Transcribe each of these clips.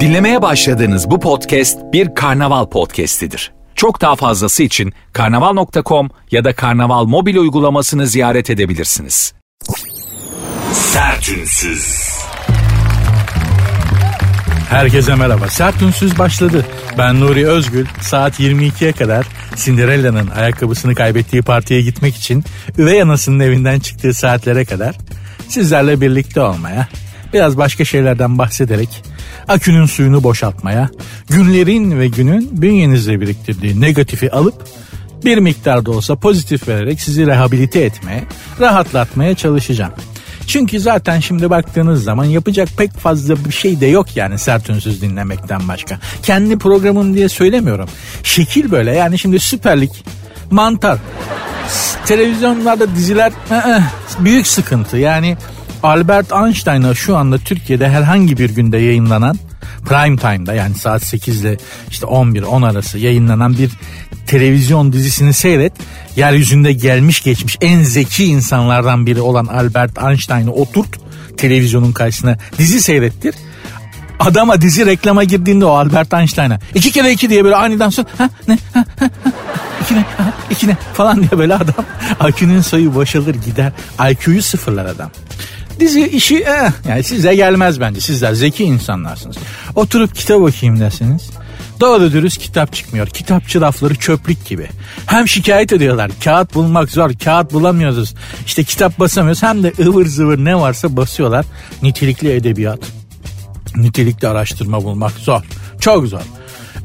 Dinlemeye başladığınız bu podcast bir karnaval podcastidir. Çok daha fazlası için karnaval.com ya da karnaval mobil uygulamasını ziyaret edebilirsiniz. Sertünsüz. Herkese merhaba. Sert Ünsüz başladı. Ben Nuri Özgül. Saat 22'ye kadar Cinderella'nın ayakkabısını kaybettiği partiye gitmek için üvey anasının evinden çıktığı saatlere kadar sizlerle birlikte olmaya, biraz başka şeylerden bahsederek akünün suyunu boşaltmaya, günlerin ve günün bünyenizde biriktirdiği negatifi alıp bir miktar da olsa pozitif vererek sizi rehabilite etmeye, rahatlatmaya çalışacağım. Çünkü zaten şimdi baktığınız zaman yapacak pek fazla bir şey de yok yani sert ünsüz dinlemekten başka. Kendi programım diye söylemiyorum. Şekil böyle yani şimdi Süper Lig, mantar. Televizyonlarda diziler ı-ı, büyük sıkıntı. Yani Albert Einstein'a şu anda Türkiye'de herhangi bir günde yayınlanan prime time'da yani saat 8 ile işte 11-10 arası yayınlanan bir televizyon dizisini seyret. Yeryüzünde gelmiş geçmiş en zeki insanlardan biri olan Albert Einstein'ı oturt televizyonun karşısına dizi seyrettir. Adama dizi reklama girdiğinde o Albert Einstein'a iki kere iki diye böyle aniden sonra ha ne ha, ha, ha, iki ne falan diye böyle adam akünün sayı boşalır gider IQ'yu sıfırlar adam. Dizi işi eh, yani size gelmez bence. Sizler zeki insanlarsınız. Oturup kitap okuyayım dersiniz. Doğru dürüst kitap çıkmıyor. Kitapçı rafları çöplük gibi. Hem şikayet ediyorlar. Kağıt bulmak zor. Kağıt bulamıyoruz. İşte kitap basamıyoruz. Hem de ıvır zıvır ne varsa basıyorlar. Nitelikli edebiyat. Nitelikli araştırma bulmak zor. Çok zor.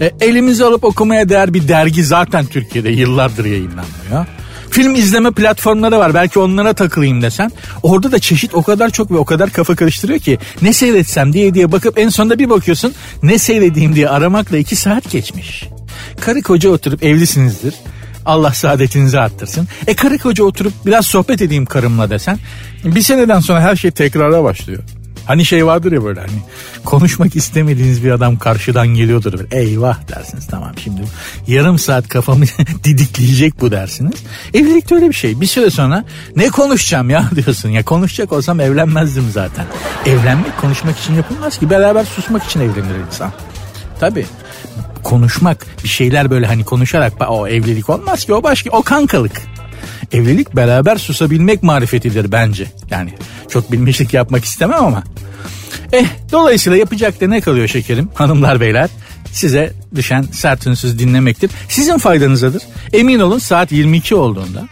E, elimize alıp okumaya değer bir dergi zaten Türkiye'de yıllardır yayınlanmıyor. Film izleme platformları var. Belki onlara takılayım desen. Orada da çeşit o kadar çok ve o kadar kafa karıştırıyor ki ne seyretsem diye diye bakıp en sonunda bir bakıyorsun ne seyredeyim diye aramakla iki saat geçmiş. Karı koca oturup evlisinizdir. Allah saadetinizi arttırsın. E karı koca oturup biraz sohbet edeyim karımla desen bir seneden sonra her şey tekrara başlıyor. Hani şey vardır ya böyle hani konuşmak istemediğiniz bir adam karşıdan geliyordur. Böyle, Eyvah dersiniz tamam şimdi yarım saat kafamı didikleyecek bu dersiniz. Evlilikte öyle bir şey. Bir süre sonra ne konuşacağım ya diyorsun. Ya konuşacak olsam evlenmezdim zaten. Evlenmek konuşmak için yapılmaz ki. Beraber susmak için evlenir insan. Tabii konuşmak bir şeyler böyle hani konuşarak o evlilik olmaz ki o başka o kankalık. Evlilik beraber susabilmek marifetidir bence. Yani çok bilmişlik yapmak istemem ama. Eh dolayısıyla yapacak da ne kalıyor şekerim hanımlar beyler? Size düşen sert ünsüz dinlemektir. Sizin faydanızadır. Emin olun saat 22 olduğunda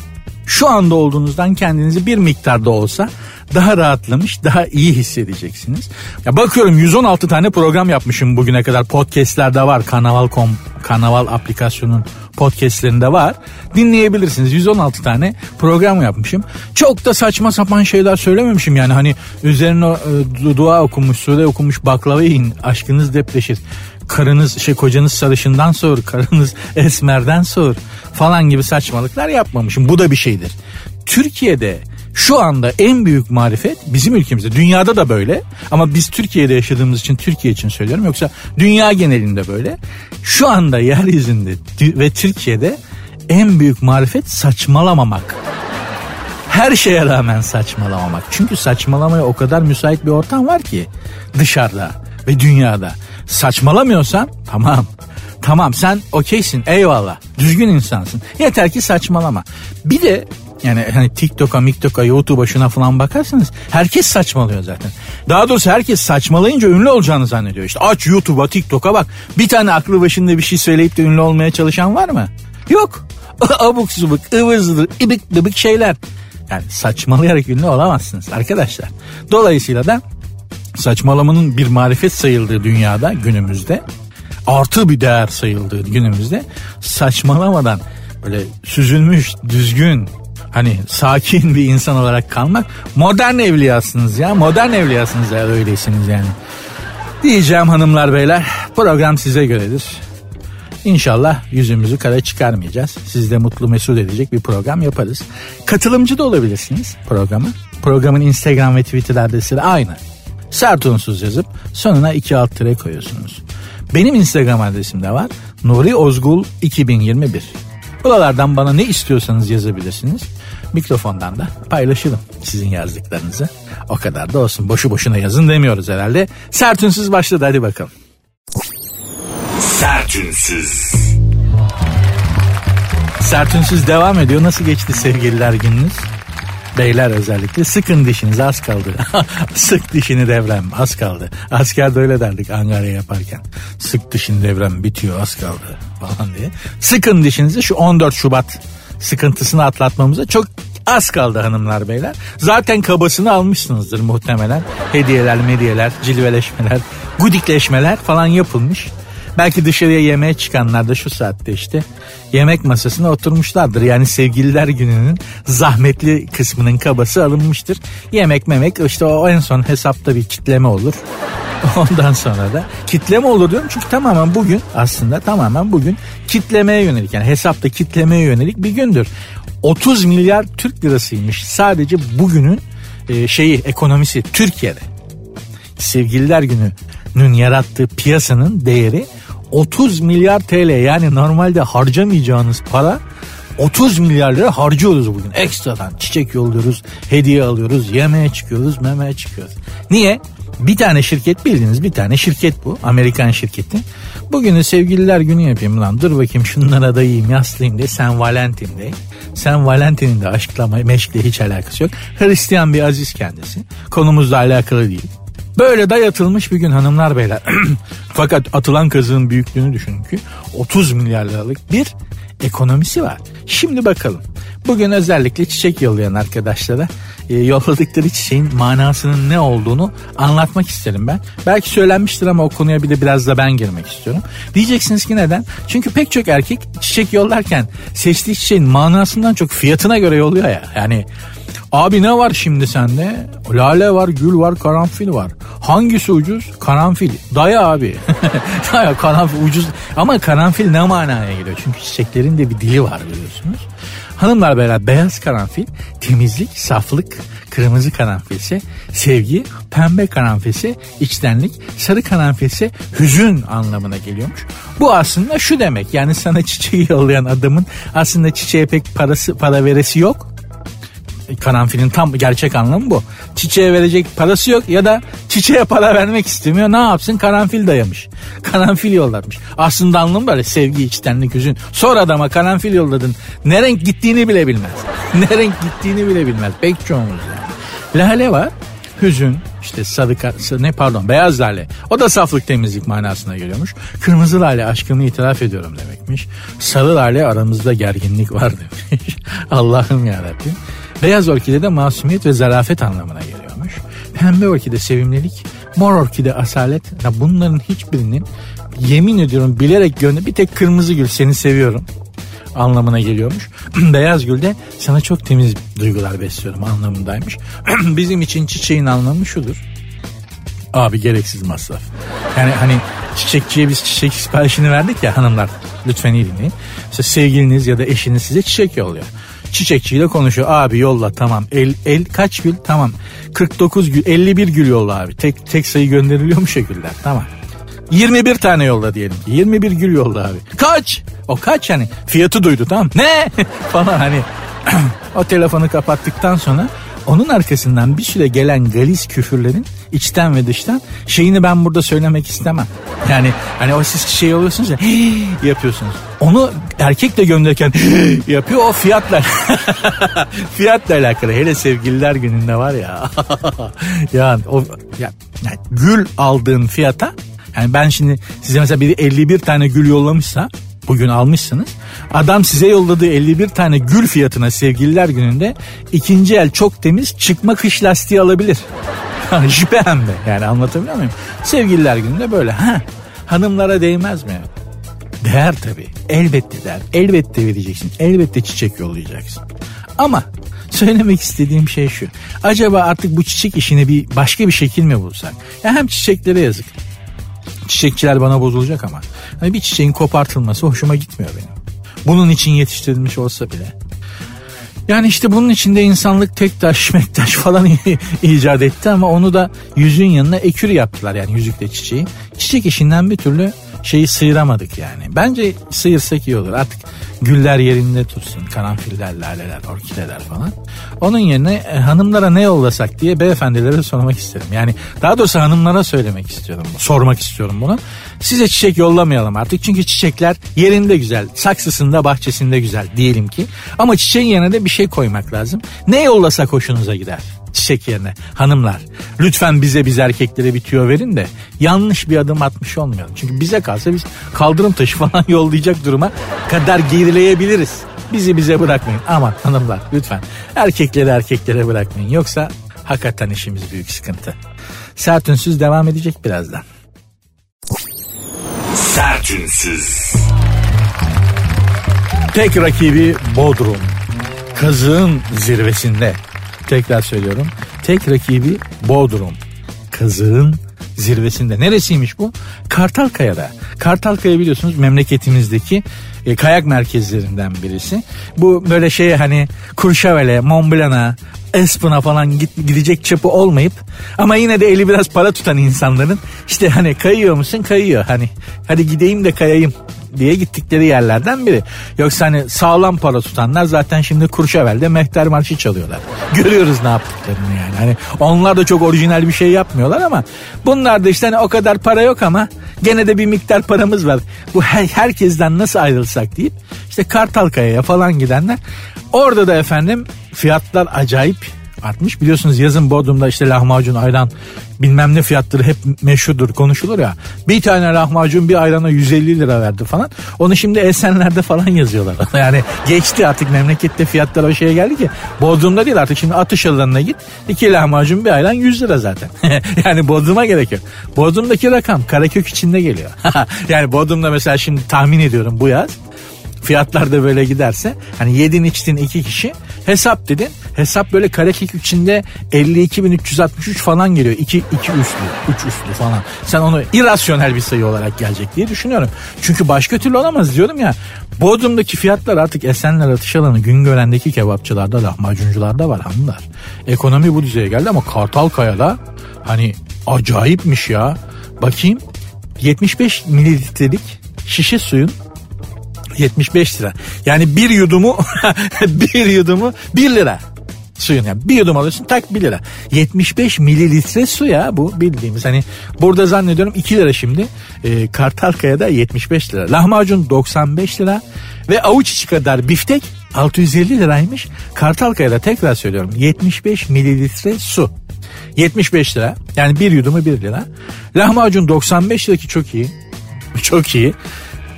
şu anda olduğunuzdan kendinizi bir miktarda olsa daha rahatlamış, daha iyi hissedeceksiniz. Ya bakıyorum 116 tane program yapmışım bugüne kadar. Podcast'lerde var. Kanaval.com, Kanaval aplikasyonun podcastlerinde var. Dinleyebilirsiniz. 116 tane program yapmışım. Çok da saçma sapan şeyler söylememişim yani hani üzerine e, dua okumuş, sure okumuş baklava yiyin, aşkınız depreşir karınız şey kocanız sarışından sor, karınız esmerden sor falan gibi saçmalıklar yapmamışım. Bu da bir şeydir. Türkiye'de şu anda en büyük marifet bizim ülkemizde. Dünyada da böyle ama biz Türkiye'de yaşadığımız için Türkiye için söylüyorum. Yoksa dünya genelinde böyle. Şu anda yeryüzünde ve Türkiye'de en büyük marifet saçmalamamak. Her şeye rağmen saçmalamamak. Çünkü saçmalamaya o kadar müsait bir ortam var ki dışarıda ve dünyada. Saçmalamıyorsan tamam. Tamam sen okeysin eyvallah. Düzgün insansın. Yeter ki saçmalama. Bir de yani hani TikTok'a, MikTok'a, YouTube'a şuna falan bakarsanız herkes saçmalıyor zaten. Daha doğrusu herkes saçmalayınca ünlü olacağını zannediyor. İşte aç YouTube'a, TikTok'a bak. Bir tane aklı başında bir şey söyleyip de ünlü olmaya çalışan var mı? Yok. Abuk subuk, ıvır zıvır, ibik dıbık şeyler. Yani saçmalayarak ünlü olamazsınız arkadaşlar. Dolayısıyla da saçmalamanın bir marifet sayıldığı dünyada günümüzde artı bir değer sayıldığı günümüzde saçmalamadan böyle süzülmüş, düzgün, hani sakin bir insan olarak kalmak modern evliyasınız ya. Modern evliyasınız eğer öyleysiniz yani. Diyeceğim hanımlar beyler program size göredir. İnşallah yüzümüzü kara çıkarmayacağız. Sizi de mutlu mesut edecek bir program yaparız. Katılımcı da olabilirsiniz programa. Programın Instagram ve Twitter adresi de aynı. Sert unsuz yazıp sonuna iki alt tire koyuyorsunuz. Benim Instagram adresim de var. Nuri Ozgul 2021. Buralardan bana ne istiyorsanız yazabilirsiniz. Mikrofondan da paylaşalım sizin yazdıklarınızı. O kadar da olsun. Boşu boşuna yazın demiyoruz herhalde. Sertünsüz başladı hadi bakalım. Sertünsüz. Sertünsüz devam ediyor. Nasıl geçti sevgililer gününüz? Beyler özellikle sıkın dişiniz az kaldı. Sık dişini devrem az kaldı. Askerde öyle derdik Angarya yaparken. Sık dişini devrem bitiyor az kaldı falan diye. Sıkın dişinizi şu 14 Şubat sıkıntısını atlatmamıza çok az kaldı hanımlar beyler. Zaten kabasını almışsınızdır muhtemelen. Hediyeler, mediyeler, cilveleşmeler, gudikleşmeler falan yapılmış. Belki dışarıya yemeğe çıkanlar da şu saatte işte yemek masasına oturmuşlardır. Yani sevgililer gününün zahmetli kısmının kabası alınmıştır. Yemek memek işte o en son hesapta bir kitleme olur. Ondan sonra da kitleme olur diyorum çünkü tamamen bugün aslında tamamen bugün kitlemeye yönelik yani hesapta kitlemeye yönelik bir gündür. 30 milyar Türk lirasıymış sadece bugünün e, şeyi ekonomisi Türkiye'de. Sevgililer gününün yarattığı piyasanın değeri 30 milyar TL yani normalde harcamayacağınız para 30 milyar lira harcıyoruz bugün ekstradan. Çiçek yolluyoruz, hediye alıyoruz, yemeğe çıkıyoruz, memeye çıkıyoruz. Niye? Bir tane şirket bildiğiniz bir tane şirket bu. Amerikan şirketi. Bugün de sevgililer günü yapayım lan. Dur bakayım şunlara da yaslayayım de. Sen Valentin de. Sen Valentin'in de aşkla meşkle hiç alakası yok. Hristiyan bir aziz kendisi. Konumuzla alakalı değil. Böyle dayatılmış bir gün hanımlar beyler. Fakat atılan kazığın büyüklüğünü düşünün ki 30 milyar liralık bir ekonomisi var. Şimdi bakalım. Bugün özellikle çiçek yollayan arkadaşlara e, yolladıkları çiçeğin manasının ne olduğunu anlatmak isterim ben. Belki söylenmiştir ama o konuya bir de biraz da ben girmek istiyorum. Diyeceksiniz ki neden? Çünkü pek çok erkek çiçek yollarken seçtiği çiçeğin manasından çok fiyatına göre yolluyor ya. Yani Abi ne var şimdi sende? Lale var, gül var, karanfil var. Hangisi ucuz? Karanfil. Daya abi. Daya karanfil ucuz. Ama karanfil ne manaya geliyor? Çünkü çiçeklerin de bir dili var biliyorsunuz. Hanımlar beraber beyaz karanfil temizlik, saflık, kırmızı karanfil ise sevgi, pembe karanfil ise içtenlik, sarı karanfil ise hüzün anlamına geliyormuş. Bu aslında şu demek yani sana çiçeği yollayan adamın aslında çiçeğe pek parası para veresi yok karanfilin tam gerçek anlamı bu. Çiçeğe verecek parası yok ya da çiçeğe para vermek istemiyor. Ne yapsın? Karanfil dayamış. Karanfil yollatmış. Aslında anlamı böyle sevgi, içtenlik, hüzün. Sor adama karanfil yolladın. Ne renk gittiğini bile bilmez. ne renk gittiğini bile bilmez. Pek çoğumuz yani. Lale var. Hüzün, işte sarı, ne pardon beyaz lale. O da saflık temizlik manasına geliyormuş. Kırmızı lale aşkımı itiraf ediyorum demekmiş. Sarı lale aramızda gerginlik var demiş. Allah'ım yarabbim. Beyaz orkide de masumiyet ve zarafet anlamına geliyormuş. Pembe orkide sevimlilik, mor orkide asalet. Ya bunların hiçbirinin yemin ediyorum bilerek gönlü bir tek kırmızı gül seni seviyorum anlamına geliyormuş. Beyaz gül de sana çok temiz duygular besliyorum anlamındaymış. Bizim için çiçeğin anlamı şudur. Abi gereksiz masraf. Yani hani çiçekçiye biz çiçek siparişini verdik ya hanımlar lütfen iyi dinleyin. Mesela sevgiliniz ya da eşiniz size çiçek yolluyor. Çiçekçiyle konuşuyor. Abi yolla tamam. El, el kaç gül? Tamam. 49 gül, 51 gül yolla abi. Tek tek sayı gönderiliyormuş ya güller. Tamam. 21 tane yolla diyelim ki. 21 gül yolla abi. Kaç? O kaç yani? Fiyatı duydu tamam. Ne? Falan hani o telefonu kapattıktan sonra onun arkasından bir süre gelen galis küfürlerin içten ve dıştan şeyini ben burada söylemek istemem. Yani hani o siz şey oluyorsunuz ya yapıyorsunuz. Onu erkek de gönderirken yapıyor o fiyatlar. fiyatla alakalı. Hele sevgililer gününde var ya. ya o ya, yani gül aldığın fiyata yani ben şimdi size mesela biri 51 tane gül yollamışsa bugün almışsınız. Adam size yolladığı 51 tane gül fiyatına sevgililer gününde ikinci el çok temiz çıkma kış lastiği alabilir. Jipe hem de yani anlatabiliyor muyum? Sevgililer gününde böyle ha hanımlara değmez mi? Değer tabii. Elbette değer. Elbette vereceksin. Elbette çiçek yollayacaksın. Ama söylemek istediğim şey şu. Acaba artık bu çiçek işine bir başka bir şekil mi bulsak? Ya hem çiçeklere yazık. Çiçekçiler bana bozulacak ama. Hani bir çiçeğin kopartılması hoşuma gitmiyor benim. Bunun için yetiştirilmiş olsa bile. Yani işte bunun içinde insanlık tek taş mektaş falan icat etti ama onu da yüzün yanına ekür yaptılar yani yüzükle çiçeği. Çiçek işinden bir türlü şeyi sıyıramadık yani. Bence sıyırsak iyi olur. Artık güller yerinde tutsun. Karanfiller, laleler, orkideler falan. Onun yerine e, hanımlara ne yollasak diye beyefendilere sormak isterim. Yani daha doğrusu hanımlara söylemek istiyorum. Sormak istiyorum bunu. Size çiçek yollamayalım artık. Çünkü çiçekler yerinde güzel. Saksısında, bahçesinde güzel diyelim ki. Ama çiçeğin yerine de bir şey koymak lazım. Ne yollasak hoşunuza gider çiçek yerine. Hanımlar lütfen bize biz erkeklere bir tüyo verin de yanlış bir adım atmış olmayalım. Çünkü bize kalsa biz kaldırım taşı falan yollayacak duruma kadar gerileyebiliriz. Bizi bize bırakmayın. Aman hanımlar lütfen erkekleri erkeklere bırakmayın. Yoksa hakikaten işimiz büyük sıkıntı. Sert ünsüz devam edecek birazdan. Sertünsüz. Tek rakibi Bodrum. Kazığın zirvesinde. Tekrar söylüyorum. Tek rakibi Bodrum. Kazığın zirvesinde. Neresiymiş bu? Kartalkaya'da. Kartalkaya biliyorsunuz memleketimizdeki e, kayak merkezlerinden birisi. Bu böyle şeye hani Kurşavele, Mont Blanc'a, Espen'a falan git, gidecek çapı olmayıp ama yine de eli biraz para tutan insanların işte hani kayıyor musun kayıyor hani hadi gideyim de kayayım diye gittikleri yerlerden biri. Yoksa hani sağlam para tutanlar zaten şimdi Kurşevel'de Mehter Marşı çalıyorlar. Görüyoruz ne yaptıklarını yani. Hani onlar da çok orijinal bir şey yapmıyorlar ama bunlar da işte hani o kadar para yok ama gene de bir miktar paramız var. Bu her, herkesten nasıl ayrılsak deyip işte Kartalkaya'ya falan gidenler orada da efendim fiyatlar acayip artmış. Biliyorsunuz yazın Bodrum'da işte lahmacun, ayran bilmem ne fiyatları hep meşhurdur konuşulur ya. Bir tane lahmacun bir ayrana 150 lira verdi falan. Onu şimdi Esenler'de falan yazıyorlar. yani geçti artık memlekette fiyatlar o şeye geldi ki. Bodrum'da değil artık şimdi atış alanına git. iki lahmacun bir ayran 100 lira zaten. yani Bodrum'a gerek yok. Bodrum'daki rakam Karakök içinde geliyor. yani Bodrum'da mesela şimdi tahmin ediyorum bu yaz fiyatlar da böyle giderse hani yedin içtin iki kişi hesap dedin hesap böyle karekek içinde 52.363 falan geliyor. 2 2 üstlü, 3 üstlü falan. Sen onu irrasyonel bir sayı olarak gelecek diye düşünüyorum. Çünkü başka türlü olamaz diyorum ya. Bodrum'daki fiyatlar artık Esenler atış alanı Güngören'deki kebapçılarda lahmacuncularda var hanımlar. Ekonomi bu düzeye geldi ama Kartalkaya'da hani acayipmiş ya. Bakayım 75 mililitrelik şişe suyun 75 lira. Yani bir yudumu bir yudumu 1 lira suyun yani bir yudum alıyorsun tak 1 lira. 75 mililitre su ya bu bildiğimiz hani burada zannediyorum 2 lira şimdi e, Kartalkaya'da 75 lira. Lahmacun 95 lira ve avuç içi kadar biftek 650 liraymış. Kartalkaya'da tekrar söylüyorum 75 mililitre su. 75 lira yani bir yudumu 1 lira. Lahmacun 95 lira ki çok iyi. Çok iyi.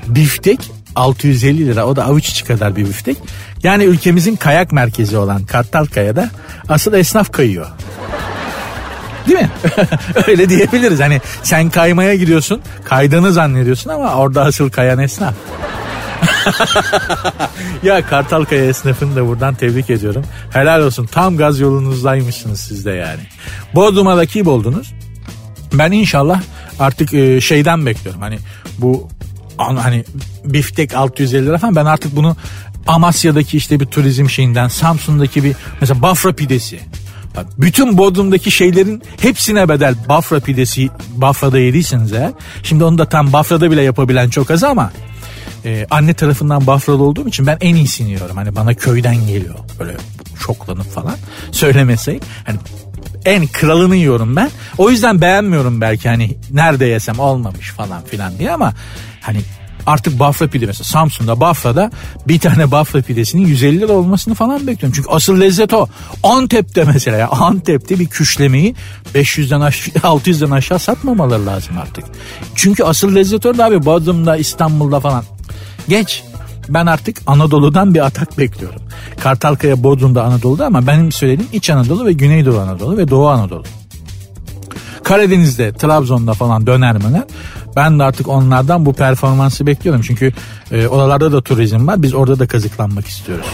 Biftek 650 lira o da avuç içi kadar bir biftek. Yani ülkemizin kayak merkezi olan Kartalkaya'da asıl esnaf kayıyor. Değil mi? Öyle diyebiliriz. Hani sen kaymaya gidiyorsun, kaydığını zannediyorsun ama orada asıl kayan esnaf. ya Kartalkaya esnafını da buradan tebrik ediyorum. Helal olsun. Tam gaz yolunuzdaymışsınız siz de yani. Bodrum'a rakip oldunuz. Ben inşallah artık e, şeyden bekliyorum. Hani bu hani biftek 650 lira falan ben artık bunu Amasya'daki işte bir turizm şeyinden Samsun'daki bir mesela Bafra pidesi bütün Bodrum'daki şeylerin hepsine bedel Bafra pidesi Bafra'da yediyseniz eğer. Şimdi onu da tam Bafra'da bile yapabilen çok az ama e, anne tarafından Bafra'da olduğum için ben en iyisini yiyorum. Hani bana köyden geliyor böyle şoklanıp falan söylemesey. Hani en kralını yiyorum ben. O yüzden beğenmiyorum belki hani nerede yesem olmamış falan filan diye ama hani artık Bafra pide mesela Samsun'da Bafra'da bir tane Bafra pidesinin 150 lira olmasını falan bekliyorum. Çünkü asıl lezzet o. Antep'te mesela ya Antep'te bir küşlemeyi 500'den aşağı 600'den aşağı satmamaları lazım artık. Çünkü asıl lezzet orada abi Bodrum'da İstanbul'da falan. Geç ben artık Anadolu'dan bir atak bekliyorum. Kartalkaya Bodrum'da Anadolu'da ama benim söylediğim İç Anadolu ve Güneydoğu Anadolu ve Doğu Anadolu. Karadeniz'de, Trabzon'da falan dönermeler. Ben de artık onlardan bu performansı bekliyorum. Çünkü e, oralarda da turizm var. Biz orada da kazıklanmak istiyoruz.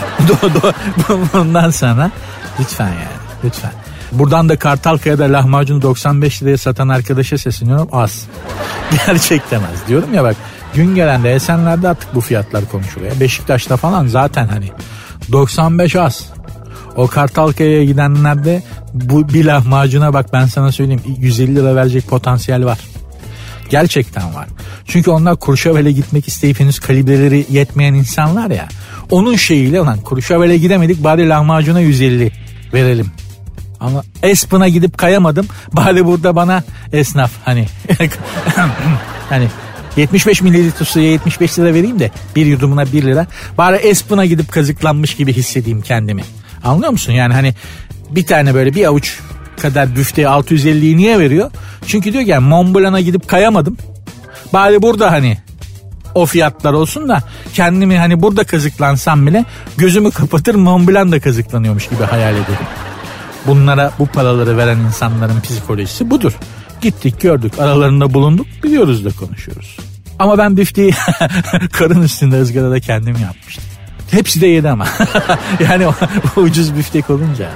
Bundan sonra lütfen yani lütfen. Buradan da Kartalkaya'da lahmacunu 95 liraya satan arkadaşa sesleniyorum. Az. Gerçekten az. Diyorum ya bak gün gelende Esenler'de artık bu fiyatlar konuşuluyor. Beşiktaş'ta falan zaten hani 95 az. O Kartalkaya'ya gidenlerde bu bir lahmacuna bak ben sana söyleyeyim 150 lira verecek potansiyel var. Gerçekten var. Çünkü onlar Kurşavel'e gitmek isteyip henüz kalibreleri yetmeyen insanlar ya. Onun şeyiyle lan Kurşavel'e gidemedik bari lahmacuna 150 verelim. Ama Espen'a gidip kayamadım. Bari burada bana esnaf hani hani 75 mililitre suya 75 lira vereyim de bir yudumuna 1 lira. Bari Espen'a gidip kazıklanmış gibi hissedeyim kendimi. Anlıyor musun? Yani hani bir tane böyle bir avuç kadar büfteye 650'yi niye veriyor? Çünkü diyor ki yani Mont Blanc'a gidip kayamadım. Bari burada hani o fiyatlar olsun da kendimi hani burada kazıklansam bile gözümü kapatır Mont Blanc da kazıklanıyormuş gibi hayal ederim. Bunlara bu paraları veren insanların psikolojisi budur. Gittik gördük aralarında bulunduk biliyoruz da konuşuyoruz. Ama ben büfteyi karın üstünde ızgarada kendim yapmıştım. Hepsi de yedi ama. yani ucuz büftek olunca.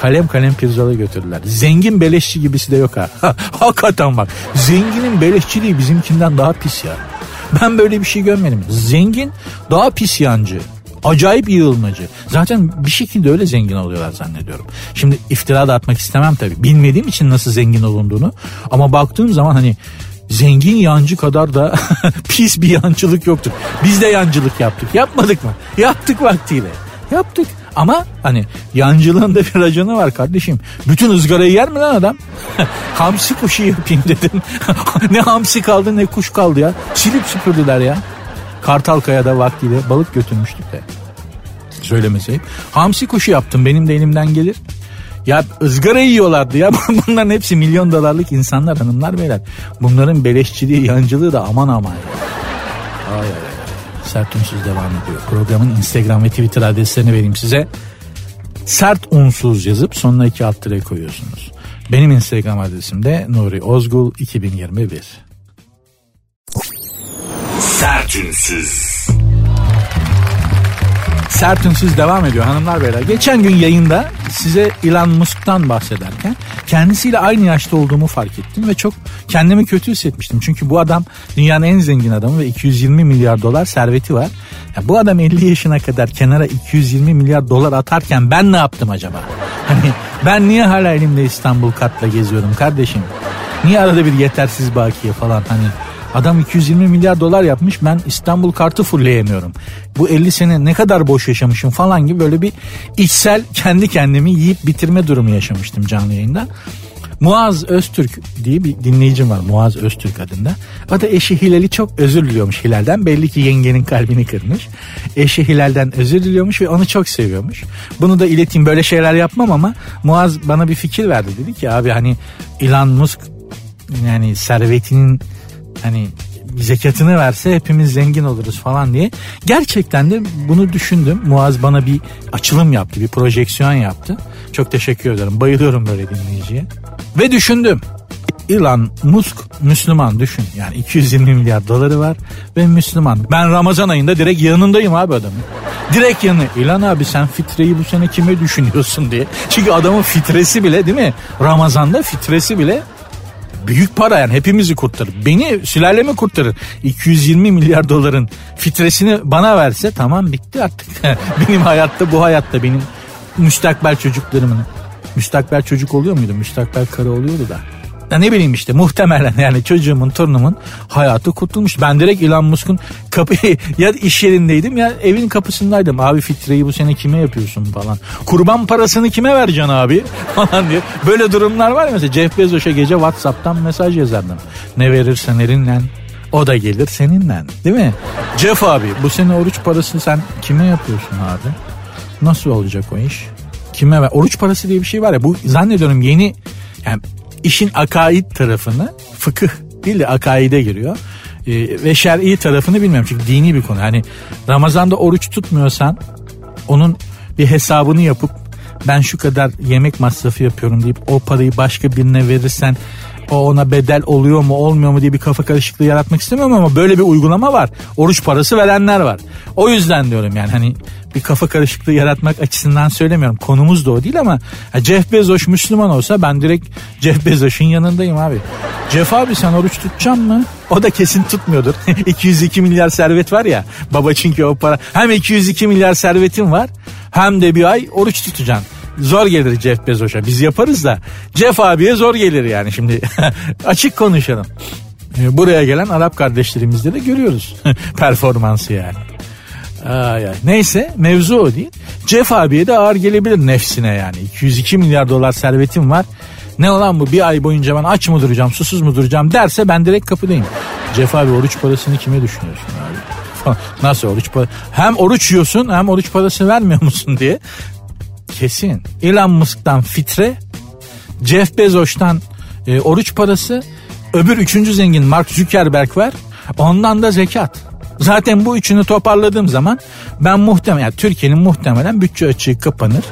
Kalem kalem pirzola götürdüler. Zengin beleşçi gibisi de yok ha. Hakikaten bak. Zenginin beleşçiliği bizimkinden daha pis ya. Ben böyle bir şey görmedim. Zengin daha pis yancı. Acayip yığılmacı. Zaten bir şekilde öyle zengin oluyorlar zannediyorum. Şimdi iftira da atmak istemem tabii. Bilmediğim için nasıl zengin olunduğunu. Ama baktığım zaman hani zengin yancı kadar da pis bir yancılık yoktur. Biz de yancılık yaptık. Yapmadık mı? Yaptık vaktiyle. Yaptık. Ama hani yancılığın da bir raconu var kardeşim. Bütün ızgarayı yer mi lan adam? hamsi kuşu yapayım dedim. ne hamsi kaldı ne kuş kaldı ya. Silip süpürdüler ya. Kartalkaya'da vaktiyle balık götürmüştük de. Söylemeseyim. Hamsi kuşu yaptım benim de elimden gelir. Ya ızgara yiyorlardı ya. Bunların hepsi milyon dolarlık insanlar hanımlar beyler. Bunların beleşçiliği, yancılığı da aman aman. Ay ay. Sert Unsuz devam ediyor. Programın Instagram ve Twitter adreslerini vereyim size. Sert Unsuz yazıp sonuna iki alt tere koyuyorsunuz. Benim Instagram adresim de Nuri Ozgul 2021. Sertünsüz. Sert Unsuz devam ediyor hanımlar beyler. Geçen gün yayında size Elon Musk'tan bahsederken kendisiyle aynı yaşta olduğumu fark ettim ve çok kendimi kötü hissetmiştim. Çünkü bu adam dünyanın en zengin adamı ve 220 milyar dolar serveti var. Ya bu adam 50 yaşına kadar kenara 220 milyar dolar atarken ben ne yaptım acaba? Hani ben niye hala elimde İstanbul kartla geziyorum kardeşim? Niye arada bir yetersiz bakiye falan hani Adam 220 milyar dolar yapmış ben İstanbul kartı fulleyemiyorum. Bu 50 sene ne kadar boş yaşamışım falan gibi böyle bir içsel kendi kendimi yiyip bitirme durumu yaşamıştım canlı yayında. Muaz Öztürk diye bir dinleyicim var Muaz Öztürk adında. O da eşi Hilal'i çok özür diliyormuş Hilal'den. Belli ki yengenin kalbini kırmış. Eşi Hilal'den özür diliyormuş ve onu çok seviyormuş. Bunu da ileteyim böyle şeyler yapmam ama Muaz bana bir fikir verdi. Dedi ki abi hani Elon Musk yani servetinin hani zekatını verse hepimiz zengin oluruz falan diye. Gerçekten de bunu düşündüm. Muaz bana bir açılım yaptı, bir projeksiyon yaptı. Çok teşekkür ederim. Bayılıyorum böyle dinleyiciye. Ve düşündüm. Elon Musk Müslüman düşün. Yani 220 milyar doları var ve Müslüman. Ben Ramazan ayında direkt yanındayım abi adamın. Direkt yanı. Elon abi sen fitreyi bu sene kime düşünüyorsun diye. Çünkü adamın fitresi bile değil mi? Ramazan'da fitresi bile büyük para yani hepimizi kurtarır. Beni sülalemi kurtarır. 220 milyar doların fitresini bana verse tamam bitti artık. benim hayatta bu hayatta benim müstakbel çocuklarımın müstakbel çocuk oluyor muydu? Müstakbel karı oluyordu da. Ya ne bileyim işte muhtemelen yani çocuğumun torunumun hayatı kurtulmuş. Ben direkt Elon Musk'un kapı ya iş yerindeydim ya evin kapısındaydım. Abi fitreyi bu sene kime yapıyorsun falan. Kurban parasını kime vereceksin abi falan diye. Böyle durumlar var ya mesela Jeff Bezos'a gece Whatsapp'tan mesaj yazardım. Ne verirsen erinle o da gelir seninle değil mi? Jeff abi bu sene oruç parası sen kime yapıyorsun abi? Nasıl olacak o iş? Kime ver? Oruç parası diye bir şey var ya bu zannediyorum yeni yani işin akaid tarafını fıkıh değil de akaide giriyor. Ee, ve şer'i tarafını bilmiyorum çünkü dini bir konu. Hani Ramazan'da oruç tutmuyorsan onun bir hesabını yapıp ben şu kadar yemek masrafı yapıyorum deyip o parayı başka birine verirsen o ona bedel oluyor mu olmuyor mu diye bir kafa karışıklığı yaratmak istemiyorum ama böyle bir uygulama var. Oruç parası verenler var. O yüzden diyorum yani hani bir kafa karışıklığı yaratmak açısından söylemiyorum. Konumuz da o değil ama Jeff Bezos Müslüman olsa ben direkt Jeff Bezos'un yanındayım abi. Jeff abi sen oruç tutacaksın mı? O da kesin tutmuyordur. 202 milyar servet var ya. Baba çünkü o para. Hem 202 milyar servetin var hem de bir ay oruç tutacaksın zor gelir Jeff Bezos'a. Biz yaparız da Jeff abiye zor gelir yani şimdi. Açık konuşalım. E, buraya gelen Arap kardeşlerimizde de görüyoruz performansı yani. Ay ay. Neyse mevzu o değil. Jeff abiye de ağır gelebilir nefsine yani. 202 milyar dolar servetim var. Ne olan bu bir ay boyunca ben aç mı duracağım susuz mu duracağım derse ben direkt kapıdayım. Jeff abi oruç parasını kime düşünüyorsun abi? Nasıl oruç parası? Hem oruç yiyorsun hem oruç parası vermiyor musun diye. Kesin. Elon Musk'tan fitre, Jeff Bezos'tan e, oruç parası, öbür üçüncü zengin Mark Zuckerberg var. Ondan da zekat. Zaten bu üçünü toparladığım zaman ben muhtemelen yani Türkiye'nin muhtemelen bütçe açığı kapanır.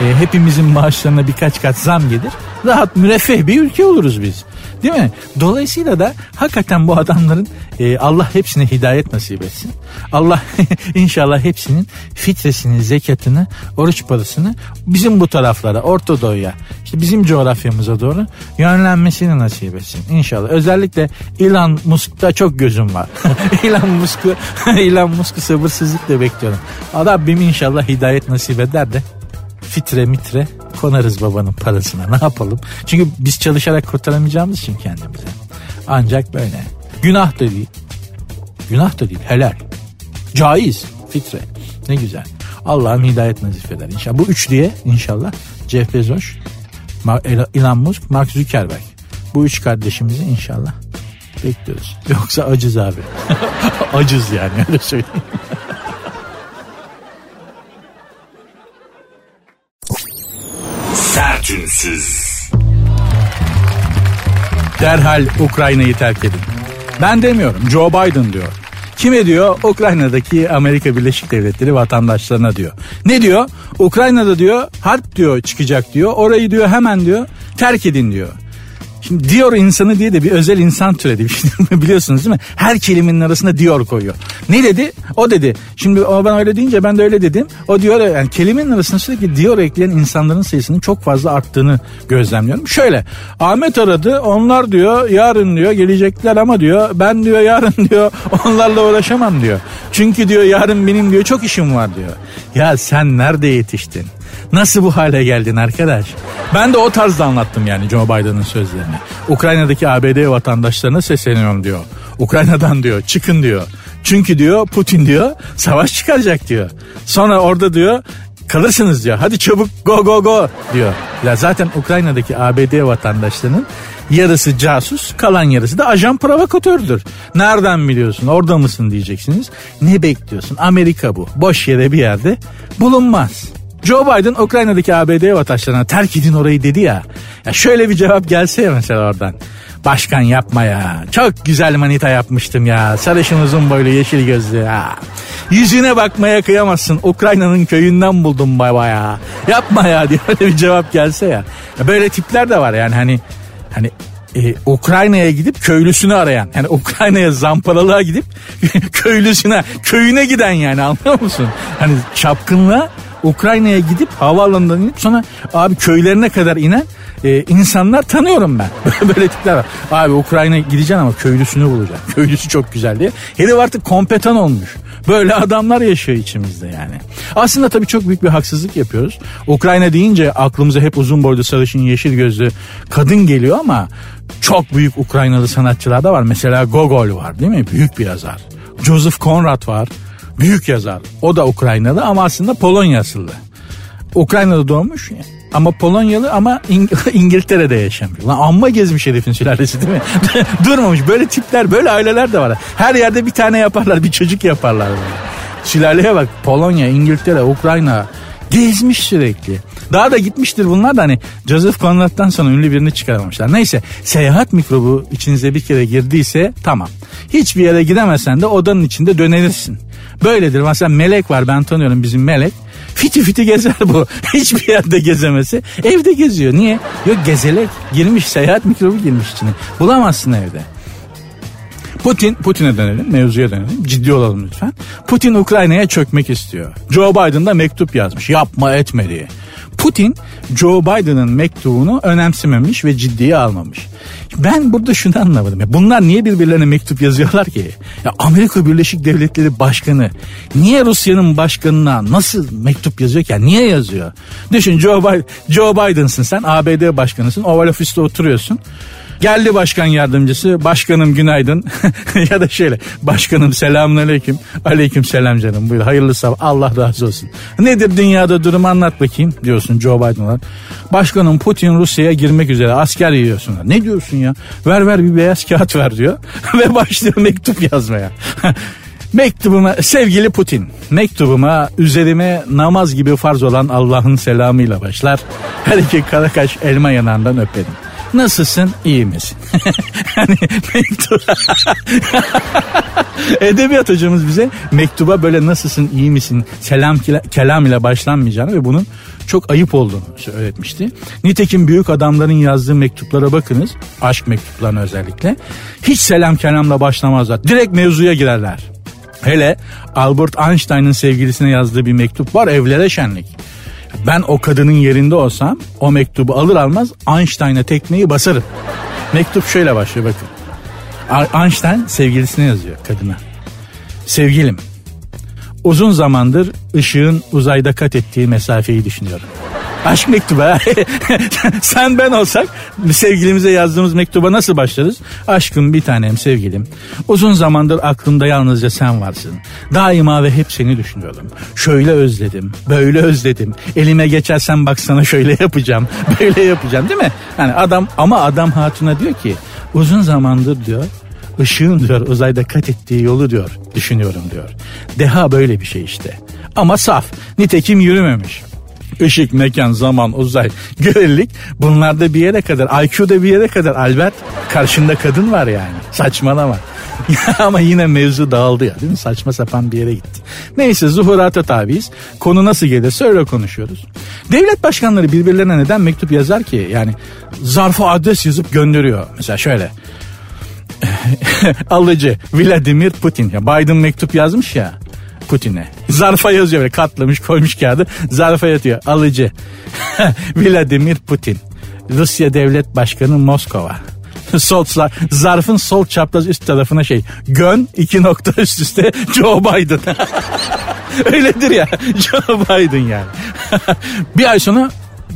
E, hepimizin maaşlarına birkaç kat zam gelir. Rahat müreffeh bir ülke oluruz biz. Değil mi? Dolayısıyla da hakikaten bu adamların e, Allah hepsine hidayet nasip etsin. Allah inşallah hepsinin fitresini, zekatını, oruç parasını bizim bu taraflara, Orta Doğu'ya, işte bizim coğrafyamıza doğru yönlenmesini nasip etsin. İnşallah. Özellikle Elon Musk'ta çok gözüm var. Elon Musk'u Elon Musk'u sabırsızlıkla bekliyorum. Rabbim inşallah hidayet nasip eder de fitre mitre konarız babanın parasına ne yapalım. Çünkü biz çalışarak kurtaramayacağımız için kendimize. Ancak böyle. Günah da değil. Günah da değil helal. Caiz fitre. Ne güzel. Allah'ım hidayet nazif eder inşallah. Bu üç diye inşallah Jeff Bezos, Elon Musk, Mark Zuckerberg. Bu üç kardeşimizi inşallah bekliyoruz. Yoksa acız abi. acız yani öyle söyleyeyim. Sertünsüz. Derhal Ukrayna'yı terk edin. Ben demiyorum Joe Biden diyor. Kime diyor? Ukrayna'daki Amerika Birleşik Devletleri vatandaşlarına diyor. Ne diyor? Ukrayna'da diyor harp diyor çıkacak diyor. Orayı diyor hemen diyor terk edin diyor. Şimdi Dior insanı diye de bir özel insan türedi. Biliyorsunuz değil mi? Her kelimenin arasında Dior koyuyor. Ne dedi? O dedi. Şimdi o ben öyle deyince ben de öyle dedim. O diyor yani kelimenin arasında sürekli Dior ekleyen insanların sayısının çok fazla arttığını gözlemliyorum. Şöyle Ahmet aradı. Onlar diyor yarın diyor gelecekler ama diyor ben diyor yarın diyor onlarla uğraşamam diyor. Çünkü diyor yarın benim diyor çok işim var diyor. Ya sen nerede yetiştin? Nasıl bu hale geldin arkadaş? Ben de o tarzda anlattım yani Joe Biden'ın sözlerini. Ukrayna'daki ABD vatandaşlarına sesleniyorum diyor. Ukrayna'dan diyor çıkın diyor. Çünkü diyor Putin diyor savaş çıkaracak diyor. Sonra orada diyor kalırsınız diyor. Hadi çabuk go go go diyor. Ya zaten Ukrayna'daki ABD vatandaşlarının yarısı casus kalan yarısı da ajan provokatördür. Nereden biliyorsun orada mısın diyeceksiniz. Ne bekliyorsun Amerika bu boş yere bir yerde bulunmaz. Joe Biden Ukrayna'daki ABD vatandaşlarına terk edin orayı dedi ya. Ya şöyle bir cevap gelse ya mesela oradan. Başkan yapma ya. Çok güzel manita yapmıştım ya. Sarışın uzun boylu yeşil gözlü ya. Yüzüne bakmaya kıyamazsın. Ukrayna'nın köyünden buldum baba ya. Yapma ya diye öyle bir cevap gelse ya. ya böyle tipler de var yani hani hani e, Ukrayna'ya gidip köylüsünü arayan. Yani Ukrayna'ya zamparalığa gidip köylüsüne, köyüne giden yani anlıyor musun? Hani çapkınlığa Ukrayna'ya gidip havaalanından inip sonra abi köylerine kadar inen e, insanlar tanıyorum ben. Böyle tipler var. Abi Ukrayna gideceksin ama köylüsünü bulacaksın. Köylüsü çok güzel diye. Herif artık kompetan olmuş. Böyle adamlar yaşıyor içimizde yani. Aslında tabii çok büyük bir haksızlık yapıyoruz. Ukrayna deyince aklımıza hep uzun boylu sarışın yeşil gözlü kadın geliyor ama çok büyük Ukraynalı sanatçılar da var. Mesela Gogol var değil mi? Büyük bir yazar. Joseph Conrad var. Büyük yazar. O da Ukraynalı ama aslında Polonya asıllı. Ukrayna'da doğmuş ama Polonyalı ama İng- İngiltere'de yaşamıyor. Lan amma gezmiş herifin sülalesi değil mi? Durmamış. Böyle tipler, böyle aileler de var. Her yerde bir tane yaparlar, bir çocuk yaparlar. Böyle. Sülaleye bak. Polonya, İngiltere, Ukrayna gezmiş sürekli. Daha da gitmiştir bunlar da hani Joseph Conrad'dan sonra ünlü birini çıkaramamışlar. Neyse seyahat mikrobu içinize bir kere girdiyse tamam. Hiçbir yere gidemezsen de odanın içinde dönelirsin. Böyledir. Mesela Melek var ben tanıyorum bizim Melek. Fiti fiti gezer bu. Hiçbir yerde gezemesi. Evde geziyor. Niye? Yok gezelek. Girmiş seyahat mikrobu girmiş içine. Bulamazsın evde. Putin, Putin'e dönelim, mevzuya dönelim. Ciddi olalım lütfen. Putin Ukrayna'ya çökmek istiyor. Joe Biden da mektup yazmış. Yapma etme diye. Putin Joe Biden'ın mektubunu önemsememiş ve ciddiye almamış. Ben burada şunu anlamadım. Ya bunlar niye birbirlerine mektup yazıyorlar ki? Ya Amerika Birleşik Devletleri Başkanı niye Rusya'nın başkanına nasıl mektup yazıyor ki? Ya niye yazıyor? Düşün Joe, Biden, Joe Biden'sın sen ABD başkanısın. Oval ofiste oturuyorsun. Geldi başkan yardımcısı. Başkanım günaydın. ya da şöyle. Başkanım selamun aleyküm. Aleyküm selam canım. Buyur hayırlı sabah. Allah razı olsun. Nedir dünyada durum anlat bakayım diyorsun Joe Biden'a. Başkanım Putin Rusya'ya girmek üzere asker yiyorsun. Ne diyorsun ya? Ver ver bir beyaz kağıt ver diyor. Ve başlıyor mektup yazmaya. Mektubuma sevgili Putin, mektubuma üzerime namaz gibi farz olan Allah'ın selamıyla başlar. Her iki karakaş elma yanağından öperim. Nasılsın? İyi misin? hani mektup... Edebiyat hocamız bize mektuba böyle nasılsın, iyi misin, selam kelam ile başlanmayacağını ve bunun çok ayıp olduğunu öğretmişti. Nitekim büyük adamların yazdığı mektuplara bakınız, aşk mektuplarına özellikle. Hiç selam kelamla başlamazlar. Direkt mevzuya girerler. Hele Albert Einstein'ın sevgilisine yazdığı bir mektup var evlere şenlik. Ben o kadının yerinde olsam o mektubu alır almaz Einstein'a tekmeyi basarım. Mektup şöyle başlıyor bakın. Einstein sevgilisine yazıyor kadına. Sevgilim uzun zamandır ışığın uzayda kat ettiği mesafeyi düşünüyorum. Aşk mektubu Sen ben olsak sevgilimize yazdığımız mektuba nasıl başlarız? Aşkım bir tanem sevgilim. Uzun zamandır aklımda yalnızca sen varsın. Daima ve hep seni düşünüyorum. Şöyle özledim, böyle özledim. Elime geçersen baksana şöyle yapacağım, böyle yapacağım değil mi? Yani adam ama adam hatuna diyor ki uzun zamandır diyor ışığın diyor uzayda kat ettiği yolu diyor düşünüyorum diyor. Deha böyle bir şey işte. Ama saf. Nitekim yürümemiş. Işık, mekan, zaman, uzay, görelilik bunlarda bir yere kadar. IQ'da bir yere kadar Albert karşında kadın var yani. Saçmalama. Ama yine mevzu dağıldı ya değil mi? Saçma sapan bir yere gitti. Neyse zuhurata tabiiz. Konu nasıl gelirse öyle konuşuyoruz. Devlet başkanları birbirlerine neden mektup yazar ki? Yani zarfa adres yazıp gönderiyor. Mesela şöyle. Alıcı Vladimir Putin. Ya Biden mektup yazmış ya. Putin'e. Zarfa yazıyor böyle katlamış koymuş kağıdı. Zarfa yatıyor. Alıcı. Vladimir Putin. Rusya Devlet Başkanı Moskova. sol zarfın sol çapraz üst tarafına şey gön iki nokta üst üste Joe Biden. Öyledir ya Joe Biden yani. bir ay sonra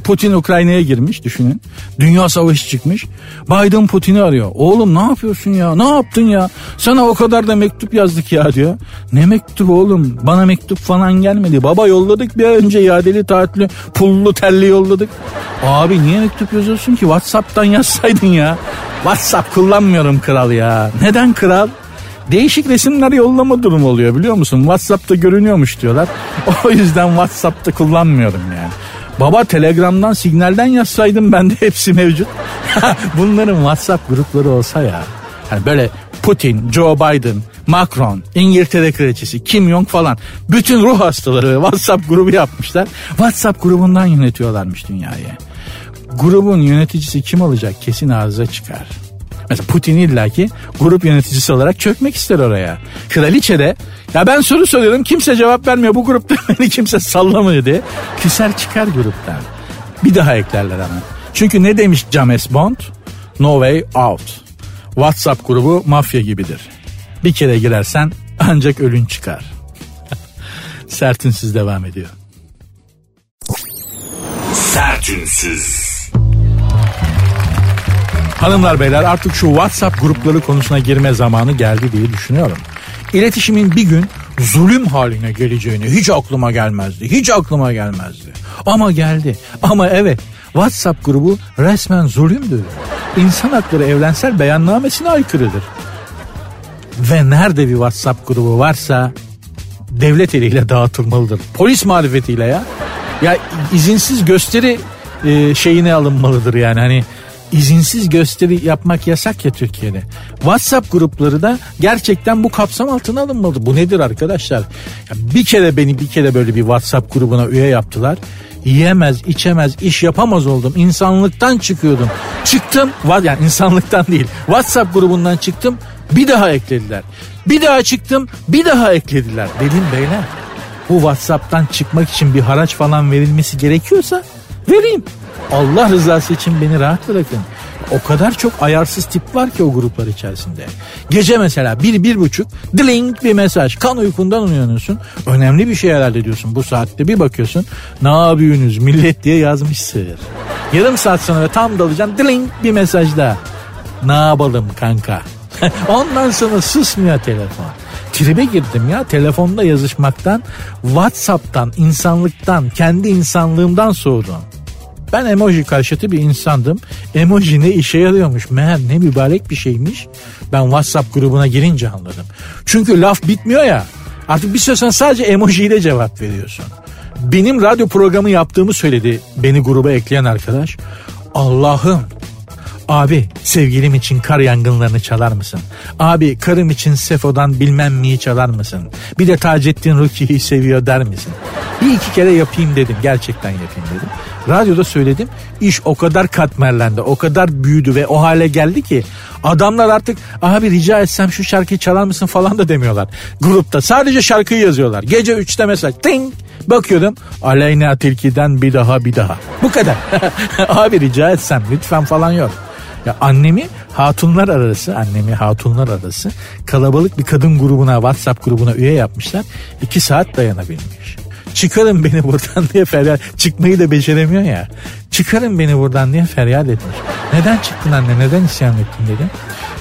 Putin Ukrayna'ya girmiş düşünün. Dünya savaşı çıkmış. Biden Putin'i arıyor. Oğlum ne yapıyorsun ya? Ne yaptın ya? Sana o kadar da mektup yazdık ya diyor. Ne mektup oğlum? Bana mektup falan gelmedi. Baba yolladık bir önce iadeli tatilli pullu telli yolladık. Abi niye mektup yazıyorsun ki? Whatsapp'tan yazsaydın ya. WhatsApp kullanmıyorum kral ya. Neden kral? Değişik resimler yollama durumu oluyor biliyor musun? WhatsApp'ta görünüyormuş diyorlar. O yüzden WhatsApp'ta kullanmıyorum yani. Baba Telegram'dan signalden yazsaydım bende hepsi mevcut. Bunların WhatsApp grupları olsa ya. Yani böyle Putin, Joe Biden, Macron, İngiltere kraliçesi, Kim Jong falan bütün ruh hastaları WhatsApp grubu yapmışlar. WhatsApp grubundan yönetiyorlarmış dünyayı. Grubun yöneticisi kim olacak kesin ağzına çıkar. Mesela Putin illaki grup yöneticisi olarak çökmek ister oraya. Kraliçe de ya ben soru soruyorum kimse cevap vermiyor bu grupta beni kimse sallamıyor diye. Küser çıkar gruptan. Bir daha eklerler ama. Çünkü ne demiş James Bond? No way out. WhatsApp grubu mafya gibidir. Bir kere girersen ancak ölün çıkar. Sertünsüz devam ediyor. Sertünsüz. Hanımlar beyler artık şu WhatsApp grupları konusuna girme zamanı geldi diye düşünüyorum. İletişimin bir gün zulüm haline geleceğini hiç aklıma gelmezdi. Hiç aklıma gelmezdi. Ama geldi. Ama evet WhatsApp grubu resmen zulümdür. İnsan hakları evrensel beyannamesine aykırıdır. Ve nerede bir WhatsApp grubu varsa devlet eliyle dağıtılmalıdır. Polis marifetiyle ya. Ya izinsiz gösteri e, şeyine alınmalıdır yani hani izinsiz gösteri yapmak yasak ya Türkiye'de. WhatsApp grupları da gerçekten bu kapsam altına alınmalı. Bu nedir arkadaşlar? Ya bir kere beni bir kere böyle bir WhatsApp grubuna üye yaptılar. Yiyemez, içemez, iş yapamaz oldum. İnsanlıktan çıkıyordum. Çıktım, yani insanlıktan değil. WhatsApp grubundan çıktım, bir daha eklediler. Bir daha çıktım, bir daha eklediler. Dedim beyler, bu WhatsApp'tan çıkmak için bir haraç falan verilmesi gerekiyorsa vereyim. Allah rızası için beni rahat bırakın. O kadar çok ayarsız tip var ki o gruplar içerisinde. Gece mesela bir, bir buçuk dling bir mesaj. Kan uykundan uyanıyorsun. Önemli bir şey herhalde diyorsun bu saatte. Bir bakıyorsun ne yapıyorsunuz millet diye yazmış sığır. Yarım saat sonra tam dalacaksın dling bir mesaj daha. Ne yapalım kanka? Ondan sonra susmuyor telefon. Tribe girdim ya telefonda yazışmaktan, Whatsapp'tan, insanlıktan, kendi insanlığımdan soğudum. Ben emoji karşıtı bir insandım. Emoji ne işe yarıyormuş meğer ne mübarek bir şeymiş. Ben WhatsApp grubuna girince anladım. Çünkü laf bitmiyor ya. Artık bir süre sadece emojiyle cevap veriyorsun. Benim radyo programı yaptığımı söyledi beni gruba ekleyen arkadaş. Allah'ım Abi sevgilim için kar yangınlarını çalar mısın? Abi karım için Sefo'dan bilmem neyi çalar mısın? Bir de Taceddin Ruki'yi seviyor der misin? Bir iki kere yapayım dedim. Gerçekten yapayım dedim. Radyoda söyledim. İş o kadar katmerlendi. O kadar büyüdü ve o hale geldi ki adamlar artık abi rica etsem şu şarkıyı çalar mısın falan da demiyorlar. Grupta sadece şarkıyı yazıyorlar. Gece 3'te mesaj. Ting Bakıyordum Aleyna Tilki'den bir daha bir daha. Bu kadar. abi rica etsem lütfen falan yok. Ya annemi hatunlar arası, annemi hatunlar arası kalabalık bir kadın grubuna, WhatsApp grubuna üye yapmışlar. İki saat dayanabilmiş. Çıkarın beni buradan diye feryat, çıkmayı da beceremiyor ya. Çıkarın beni buradan diye feryat etmiş. Neden çıktın anne, neden isyan ettin dedim.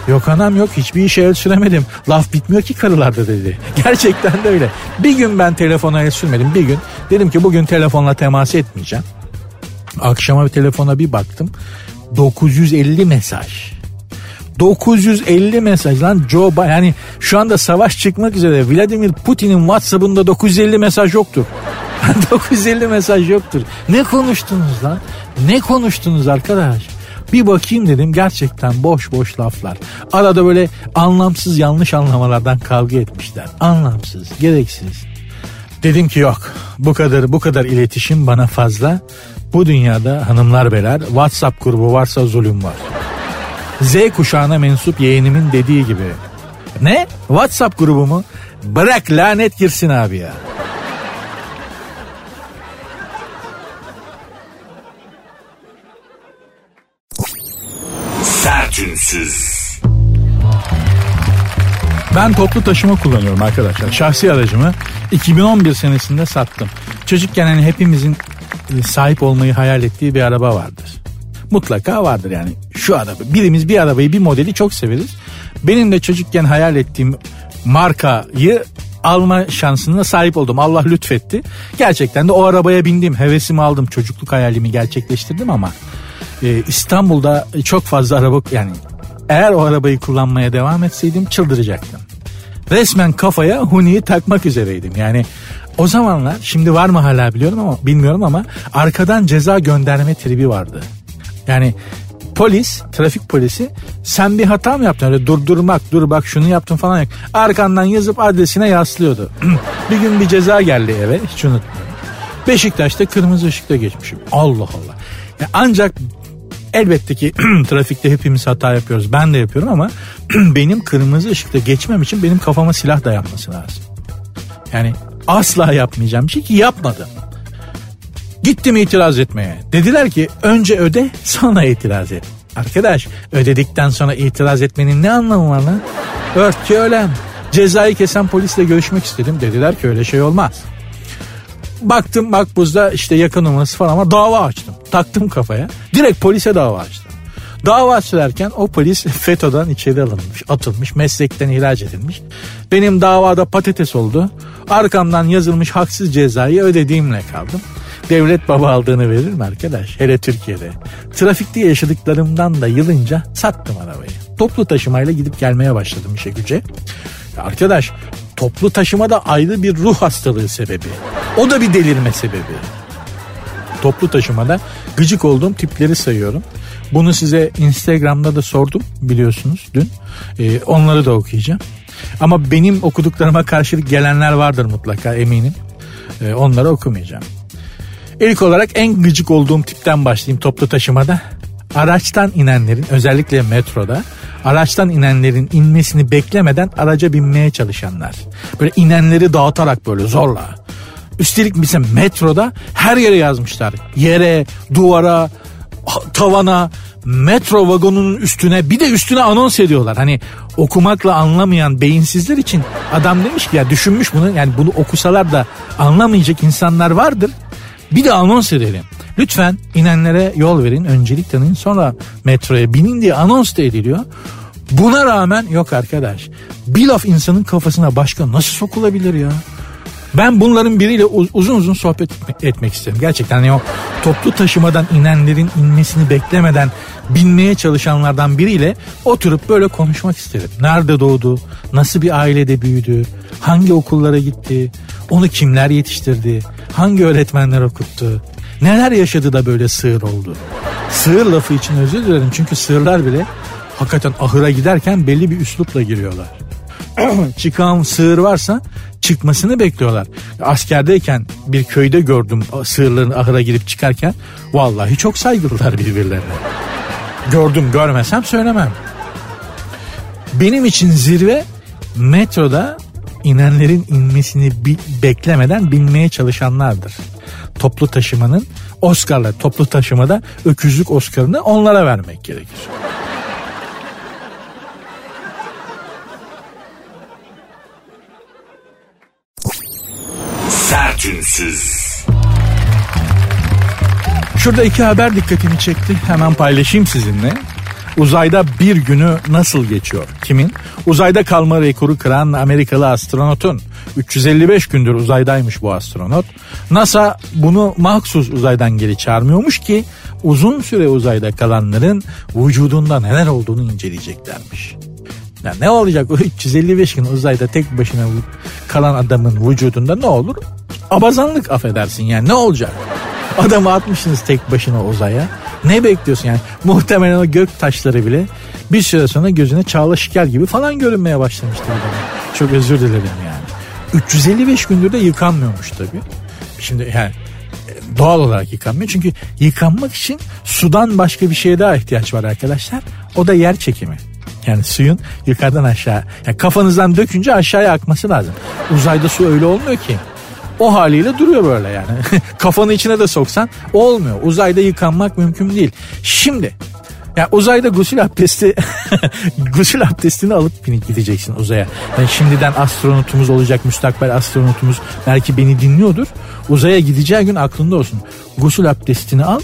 Yok anam yok hiçbir işe el süremedim. Laf bitmiyor ki karılarda dedi. Gerçekten de öyle. Bir gün ben telefona el sürmedim. Bir gün dedim ki bugün telefonla temas etmeyeceğim. Akşama bir telefona bir baktım. 950 mesaj. 950 mesaj lan Joe Biden yani şu anda savaş çıkmak üzere Vladimir Putin'in Whatsapp'ında 950 mesaj yoktur. 950 mesaj yoktur. Ne konuştunuz lan? Ne konuştunuz arkadaş? Bir bakayım dedim gerçekten boş boş laflar. Arada böyle anlamsız yanlış anlamalardan kavga etmişler. Anlamsız, gereksiz. Dedim ki yok bu kadar bu kadar iletişim bana fazla. Bu dünyada hanımlar beler WhatsApp grubu varsa zulüm var. Z kuşağına mensup yeğenimin dediği gibi. Ne? WhatsApp grubu mu? Bırak lanet girsin abi ya. Sertünsüz. Ben toplu taşıma kullanıyorum arkadaşlar. Şahsi aracımı 2011 senesinde sattım. Çocukken hani hepimizin sahip olmayı hayal ettiği bir araba vardır. Mutlaka vardır yani şu araba. Birimiz bir arabayı bir modeli çok severiz. Benim de çocukken hayal ettiğim markayı alma şansına sahip oldum. Allah lütfetti. Gerçekten de o arabaya bindim. Hevesimi aldım. Çocukluk hayalimi gerçekleştirdim ama e, İstanbul'da çok fazla araba yani eğer o arabayı kullanmaya devam etseydim çıldıracaktım. Resmen kafaya Huni'yi takmak üzereydim. Yani o zamanlar şimdi var mı hala biliyorum ama bilmiyorum ama arkadan ceza gönderme tribi vardı. Yani polis, trafik polisi sen bir hata mı yaptın? Öyle durdurmak, dur bak şunu yaptın falan yok. Arkandan yazıp adresine yaslıyordu. bir gün bir ceza geldi eve hiç unutmuyorum. Beşiktaş'ta kırmızı ışıkta geçmişim. Allah Allah. Ya ancak elbette ki trafikte hepimiz hata yapıyoruz. Ben de yapıyorum ama benim kırmızı ışıkta geçmem için benim kafama silah dayanması lazım. Yani asla yapmayacağım bir şey ki yapmadım. Gittim itiraz etmeye. Dediler ki önce öde sonra itiraz et. Arkadaş ödedikten sonra itiraz etmenin ne anlamı var lan? Ört ki ölem. Cezayı kesen polisle görüşmek istedim. Dediler ki öyle şey olmaz. Baktım makbuzda işte yakın numarası falan ama dava açtım. Taktım kafaya. Direkt polise dava açtım. Dava açılarken o polis FETÖ'den içeri alınmış, atılmış, meslekten ihraç edilmiş. Benim davada patates oldu. Arkamdan yazılmış haksız cezayı ödediğimle kaldım. Devlet baba aldığını verir mi arkadaş? Hele Türkiye'de. Trafikte yaşadıklarımdan da yılınca sattım arabayı. Toplu taşımayla gidip gelmeye başladım işe güce. Arkadaş toplu taşıma da ayrı bir ruh hastalığı sebebi. O da bir delirme sebebi. Toplu taşımada gıcık olduğum tipleri sayıyorum. Bunu size Instagram'da da sordum biliyorsunuz dün. Ee, onları da okuyacağım. Ama benim okuduklarıma karşılık gelenler vardır mutlaka eminim. Ee, onları okumayacağım. İlk olarak en gıcık olduğum tipten başlayayım toplu taşımada. Araçtan inenlerin özellikle metroda araçtan inenlerin inmesini beklemeden araca binmeye çalışanlar. Böyle inenleri dağıtarak böyle zorla. Üstelik mesela metroda her yere yazmışlar. Yere, duvara, tavana, metro vagonunun üstüne bir de üstüne anons ediyorlar. Hani okumakla anlamayan beyinsizler için adam demiş ki ya düşünmüş bunu yani bunu okusalar da anlamayacak insanlar vardır. Bir de anons edelim. Lütfen inenlere yol verin. Öncelik tanıyın sonra metroya binin diye anons da ediliyor. Buna rağmen yok arkadaş. Bir laf insanın kafasına başka nasıl sokulabilir ya? Ben bunların biriyle uzun uzun sohbet etmek isterim. Gerçekten yani o toplu taşımadan inenlerin inmesini beklemeden binmeye çalışanlardan biriyle oturup böyle konuşmak isterim. Nerede doğdu? Nasıl bir ailede büyüdü? Hangi okullara gitti? Onu kimler yetiştirdi? Hangi öğretmenler okuttu? Neler yaşadı da böyle sığır oldu? Sığır lafı için özür dilerim çünkü sığırlar bile hakikaten ahıra giderken belli bir üslupla giriyorlar. Çıkan sığır varsa çıkmasını bekliyorlar. Askerdeyken bir köyde gördüm sığırların ahıra girip çıkarken vallahi çok saygılılar birbirlerine. Gördüm görmesem söylemem. Benim için zirve metroda inenlerin inmesini beklemeden binmeye çalışanlardır. Toplu taşımanın Oscar'la toplu taşımada öküzlük Oscar'ını onlara vermek gerekir. Sertünsüz. Şurada iki haber dikkatimi çekti. Hemen paylaşayım sizinle. Uzayda bir günü nasıl geçiyor? Kimin? Uzayda kalma rekoru kıran Amerikalı astronotun. 355 gündür uzaydaymış bu astronot. NASA bunu mahsus uzaydan geri çağırmıyormuş ki uzun süre uzayda kalanların vücudunda neler olduğunu inceleyeceklermiş. Ya ne olacak o 355 gün uzayda tek başına kalan adamın vücudunda ne olur? Abazanlık affedersin yani ne olacak? Adamı atmışsınız tek başına uzaya. Ne bekliyorsun yani? Muhtemelen o gök taşları bile bir süre sonra gözüne çağla şeker gibi falan görünmeye başlamıştı adamı. Çok özür dilerim yani. 355 gündür de yıkanmıyormuş tabii. Şimdi yani e, doğal olarak yıkanmıyor. Çünkü yıkanmak için sudan başka bir şeye daha ihtiyaç var arkadaşlar. O da yer çekimi. Yani suyun yukarıdan aşağı. Yani kafanızdan dökünce aşağıya akması lazım. Uzayda su öyle olmuyor ki. O haliyle duruyor böyle yani. Kafanı içine de soksan olmuyor. Uzayda yıkanmak mümkün değil. Şimdi ya uzayda gusül abdesti gusül abdestini alıp gideceksin uzaya. Yani şimdiden astronotumuz olacak müstakbel astronotumuz belki beni dinliyordur. Uzaya gideceği gün aklında olsun. Gusül abdestini al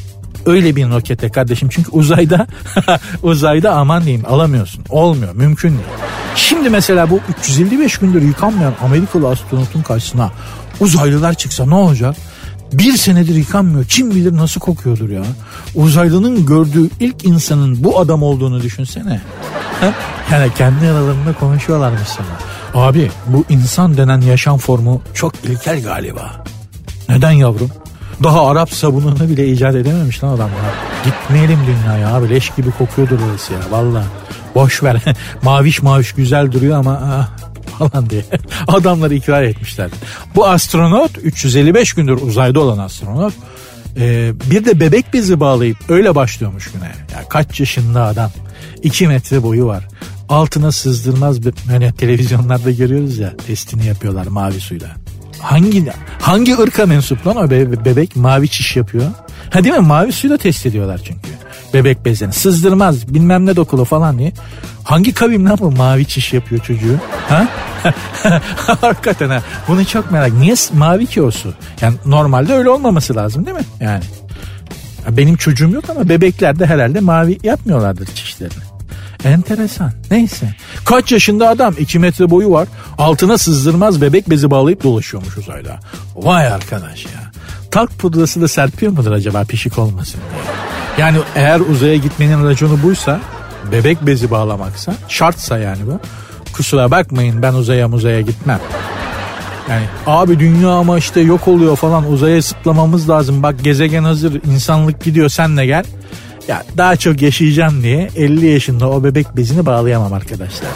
öyle bir rokete kardeşim. Çünkü uzayda uzayda aman diyeyim alamıyorsun. Olmuyor. Mümkün değil. Şimdi mesela bu 355 gündür yıkanmayan Amerikalı astronotun karşısına uzaylılar çıksa ne olacak? Bir senedir yıkanmıyor. Kim bilir nasıl kokuyordur ya. Uzaylının gördüğü ilk insanın bu adam olduğunu düşünsene. yani kendi aralarında konuşuyorlarmış sana. Abi bu insan denen yaşam formu çok ilkel galiba. Neden yavrum? Daha Arap sabununu bile icat edememiş lan adamlar. Gitmeyelim dünyaya abi leş gibi kokuyordur orası ya valla. Boş ver maviş maviş güzel duruyor ama ah, falan diye adamları ikrar etmişler. Bu astronot 355 gündür uzayda olan astronot e, bir de bebek bezi bağlayıp öyle başlıyormuş güne. Yani kaç yaşında adam 2 metre boyu var altına sızdırmaz bir hani televizyonlarda görüyoruz ya testini yapıyorlar mavi suyla. Hangi hangi ırka mensup lan o bebek mavi çiş yapıyor? Ha değil mi? Mavi suyla test ediyorlar çünkü. Bebek bezlerini. Sızdırmaz bilmem ne dokulu falan diye. Hangi kavim lan bu mavi çiş yapıyor çocuğu? Ha? Hakikaten ha. Bunu çok merak. Niye mavi ki o su? Yani normalde öyle olmaması lazım değil mi? Yani. Benim çocuğum yok ama bebekler de herhalde mavi yapmıyorlardır çişlerini. Enteresan. Neyse. Kaç yaşında adam 2 metre boyu var. Altına sızdırmaz bebek bezi bağlayıp dolaşıyormuş uzayda. Vay arkadaş ya. Talk pudrası da serpiyor mudur acaba pişik olmasın diye. Yani eğer uzaya gitmenin raconu buysa bebek bezi bağlamaksa şartsa yani bu. Kusura bakmayın ben uzaya muzaya gitmem. Yani abi dünya ama işte yok oluyor falan uzaya sıplamamız lazım. Bak gezegen hazır insanlık gidiyor sen de gel. Ya daha çok yaşayacağım diye 50 yaşında o bebek bezini bağlayamam arkadaşlar.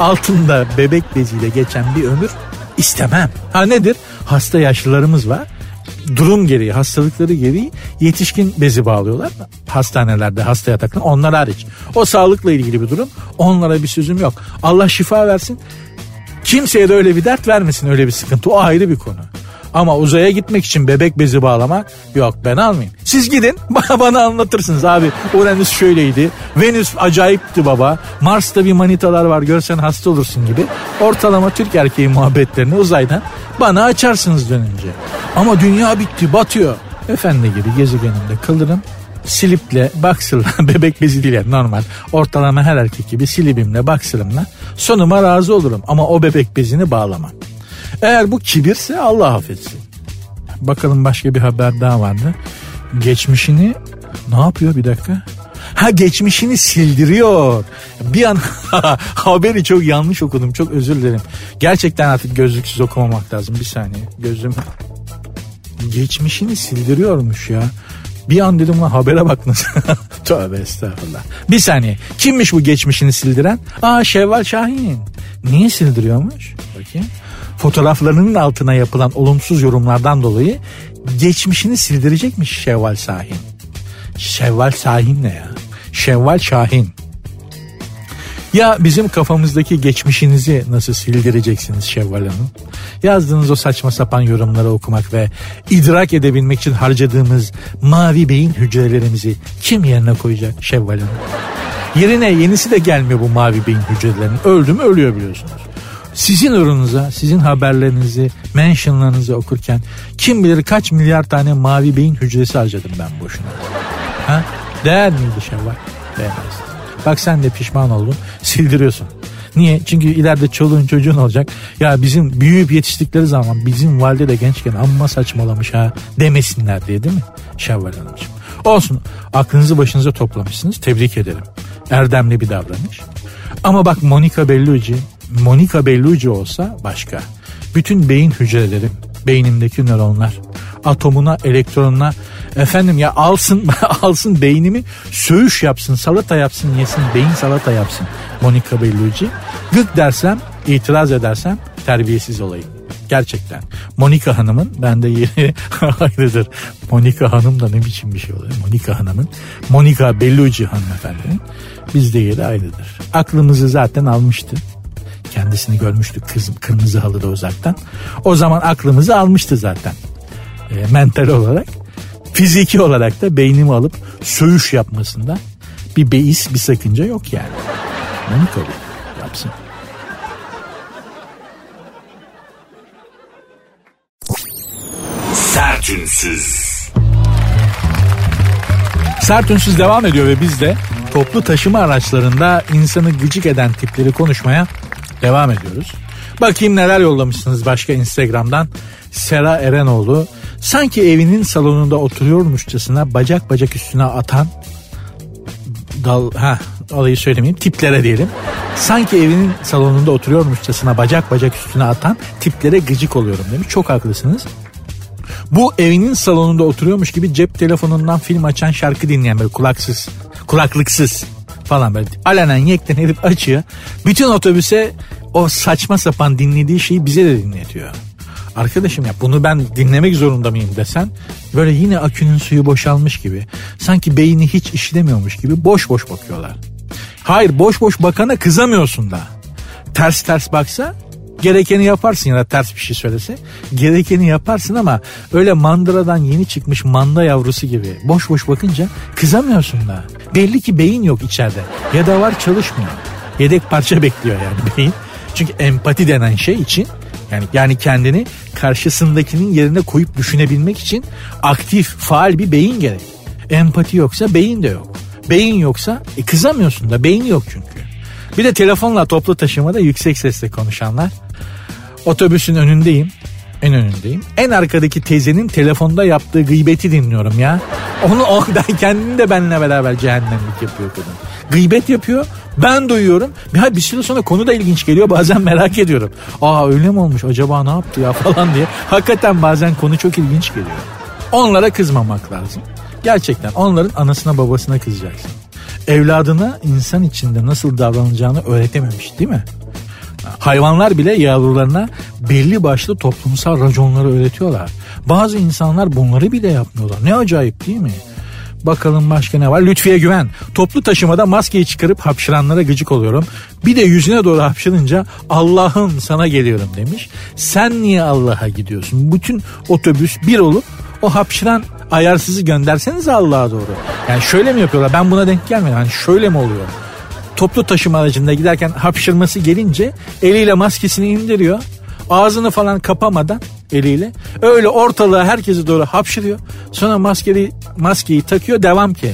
Altında bebek beziyle geçen bir ömür istemem. Ha nedir? Hasta yaşlılarımız var. Durum gereği, hastalıkları gereği yetişkin bezi bağlıyorlar. Hastanelerde, hasta yataklarında onlar hariç. O sağlıkla ilgili bir durum. Onlara bir sözüm yok. Allah şifa versin. Kimseye de öyle bir dert vermesin öyle bir sıkıntı. O ayrı bir konu. Ama uzaya gitmek için bebek bezi bağlamak yok ben almayayım. Siz gidin bana, bana anlatırsınız abi. Uranüs şöyleydi. Venüs acayipti baba. Mars'ta bir manitalar var görsen hasta olursun gibi. Ortalama Türk erkeği muhabbetlerini uzaydan Bana açarsınız dönünce. Ama dünya bitti batıyor. Efendi gibi gezegenimde kalırım. Siliple, baksırla, bebek bezi değil yani normal. Ortalama her erkek gibi silibimle, baksırımla sonuma razı olurum. Ama o bebek bezini bağlamam. Eğer bu kibirse Allah affetsin. Bakalım başka bir haber daha vardı. Geçmişini ne yapıyor bir dakika? Ha geçmişini sildiriyor. Bir an haberi çok yanlış okudum. Çok özür dilerim. Gerçekten artık gözlüksüz okumamak lazım. Bir saniye. Gözüm geçmişini sildiriyormuş ya. Bir an dedim lan habere bak nasıl. Tövbe estağfurullah. Bir saniye. Kimmiş bu geçmişini sildiren? Aa Şevval Şahin. Niye sildiriyormuş? Bakayım. Fotoğraflarının altına yapılan olumsuz yorumlardan dolayı geçmişini sildirecekmiş Şevval Şahin. Şevval Şahin ne ya? Şevval Şahin. Ya bizim kafamızdaki geçmişinizi nasıl sildireceksiniz Şevval Hanım? Yazdığınız o saçma sapan yorumları okumak ve idrak edebilmek için harcadığımız mavi beyin hücrelerimizi kim yerine koyacak Şevval Hanım? Yerine yenisi de gelmiyor bu mavi beyin hücrelerinin. Öldü mü ölüyor biliyorsunuz. Sizin uğrunuza, sizin haberlerinizi, mentionlarınızı okurken kim bilir kaç milyar tane mavi beyin hücresi harcadım ben boşuna. Ha? Değer miydi Şevval? Değmez. Bak sen de pişman oldun. Sildiriyorsun. Niye? Çünkü ileride çoluğun çocuğun olacak. Ya bizim büyüyüp yetiştikleri zaman bizim valide de gençken amma saçmalamış ha demesinler diye değil mi? Şevval Hanımcığım. Olsun aklınızı başınıza toplamışsınız. Tebrik ederim. Erdemli bir davranış. Ama bak Monica Bellucci, Monica Bellucci olsa başka. Bütün beyin hücrelerim, beynimdeki nöronlar, atomuna, elektronuna efendim ya alsın alsın beynimi söğüş yapsın, salata yapsın, yesin, beyin salata yapsın Monica Bellucci. Gık dersem, itiraz edersem terbiyesiz olayım. Gerçekten. Monica Hanım'ın bende yeri ayrıdır. Monica Hanım da ne biçim bir şey oluyor. Monica Hanım'ın, Monica Bellucci hanımefendinin bizde yeri ayrıdır. Aklımızı zaten almıştı. Kendisini görmüştük kızım kırmızı halıda uzaktan. O zaman aklımızı almıştı zaten. E, mental olarak. Fiziki olarak da beynimi alıp söğüş yapmasında bir beis bir sakınca yok yani. Monica bu. Yapsın. Sertünsüz. Sert Ünsüz devam ediyor ve biz de toplu taşıma araçlarında insanı gıcık eden tipleri konuşmaya devam ediyoruz. Bakayım neler yollamışsınız başka Instagram'dan. Sera Erenoğlu sanki evinin salonunda oturuyormuşçasına bacak bacak üstüne atan dal ha olayı söylemeyeyim tiplere diyelim. Sanki evinin salonunda oturuyormuşçasına bacak bacak üstüne atan tiplere gıcık oluyorum demiş. Çok haklısınız. Bu evinin salonunda oturuyormuş gibi cep telefonundan film açan şarkı dinleyen böyle kulaksız, kulaklıksız falan böyle alenen yekten herif açıyor. Bütün otobüse o saçma sapan dinlediği şeyi bize de dinletiyor. Arkadaşım ya bunu ben dinlemek zorunda mıyım desen böyle yine akünün suyu boşalmış gibi sanki beyni hiç işlemiyormuş gibi boş boş bakıyorlar. Hayır boş boş bakana kızamıyorsun da. Ters ters baksa gerekeni yaparsın ya da ters bir şey söylese gerekeni yaparsın ama öyle mandıradan yeni çıkmış manda yavrusu gibi boş boş bakınca kızamıyorsun da. Belli ki beyin yok içeride ya da var çalışmıyor. Yedek parça bekliyor yani beyin. Çünkü empati denen şey için yani yani kendini karşısındakinin yerine koyup düşünebilmek için aktif, faal bir beyin gerek. Empati yoksa beyin de yok. Beyin yoksa e, kızamıyorsun da beyin yok çünkü. Bir de telefonla toplu taşımada yüksek sesle konuşanlar. Otobüsün önündeyim. En önündeyim. En arkadaki teyzenin telefonda yaptığı gıybeti dinliyorum ya. Onu o kendini de benimle beraber cehennemlik yapıyor kadın. Gıybet yapıyor. Ben duyuyorum. Ya bir süre sonra konu da ilginç geliyor. Bazen merak ediyorum. Aa öyle mi olmuş acaba ne yaptı ya falan diye. Hakikaten bazen konu çok ilginç geliyor. Onlara kızmamak lazım. Gerçekten onların anasına babasına kızacaksın. Evladına insan içinde nasıl davranacağını öğretememiş değil mi? Hayvanlar bile yavrularına belli başlı toplumsal raconları öğretiyorlar. Bazı insanlar bunları bile yapmıyorlar. Ne acayip değil mi? Bakalım başka ne var? Lütfiye Güven. Toplu taşımada maskeyi çıkarıp hapşıranlara gıcık oluyorum. Bir de yüzüne doğru hapşırınca Allah'ım sana geliyorum demiş. Sen niye Allah'a gidiyorsun? Bütün otobüs bir olup o hapşıran ayarsızı gönderseniz Allah'a doğru. Yani şöyle mi yapıyorlar? Ben buna denk gelmedim. Yani şöyle mi oluyor? Toplu taşıma aracında giderken hapşırması gelince eliyle maskesini indiriyor. Ağzını falan kapamadan eliyle öyle ortalığa herkese doğru hapşırıyor. Sonra maskeyi, maskeyi takıyor devam ki.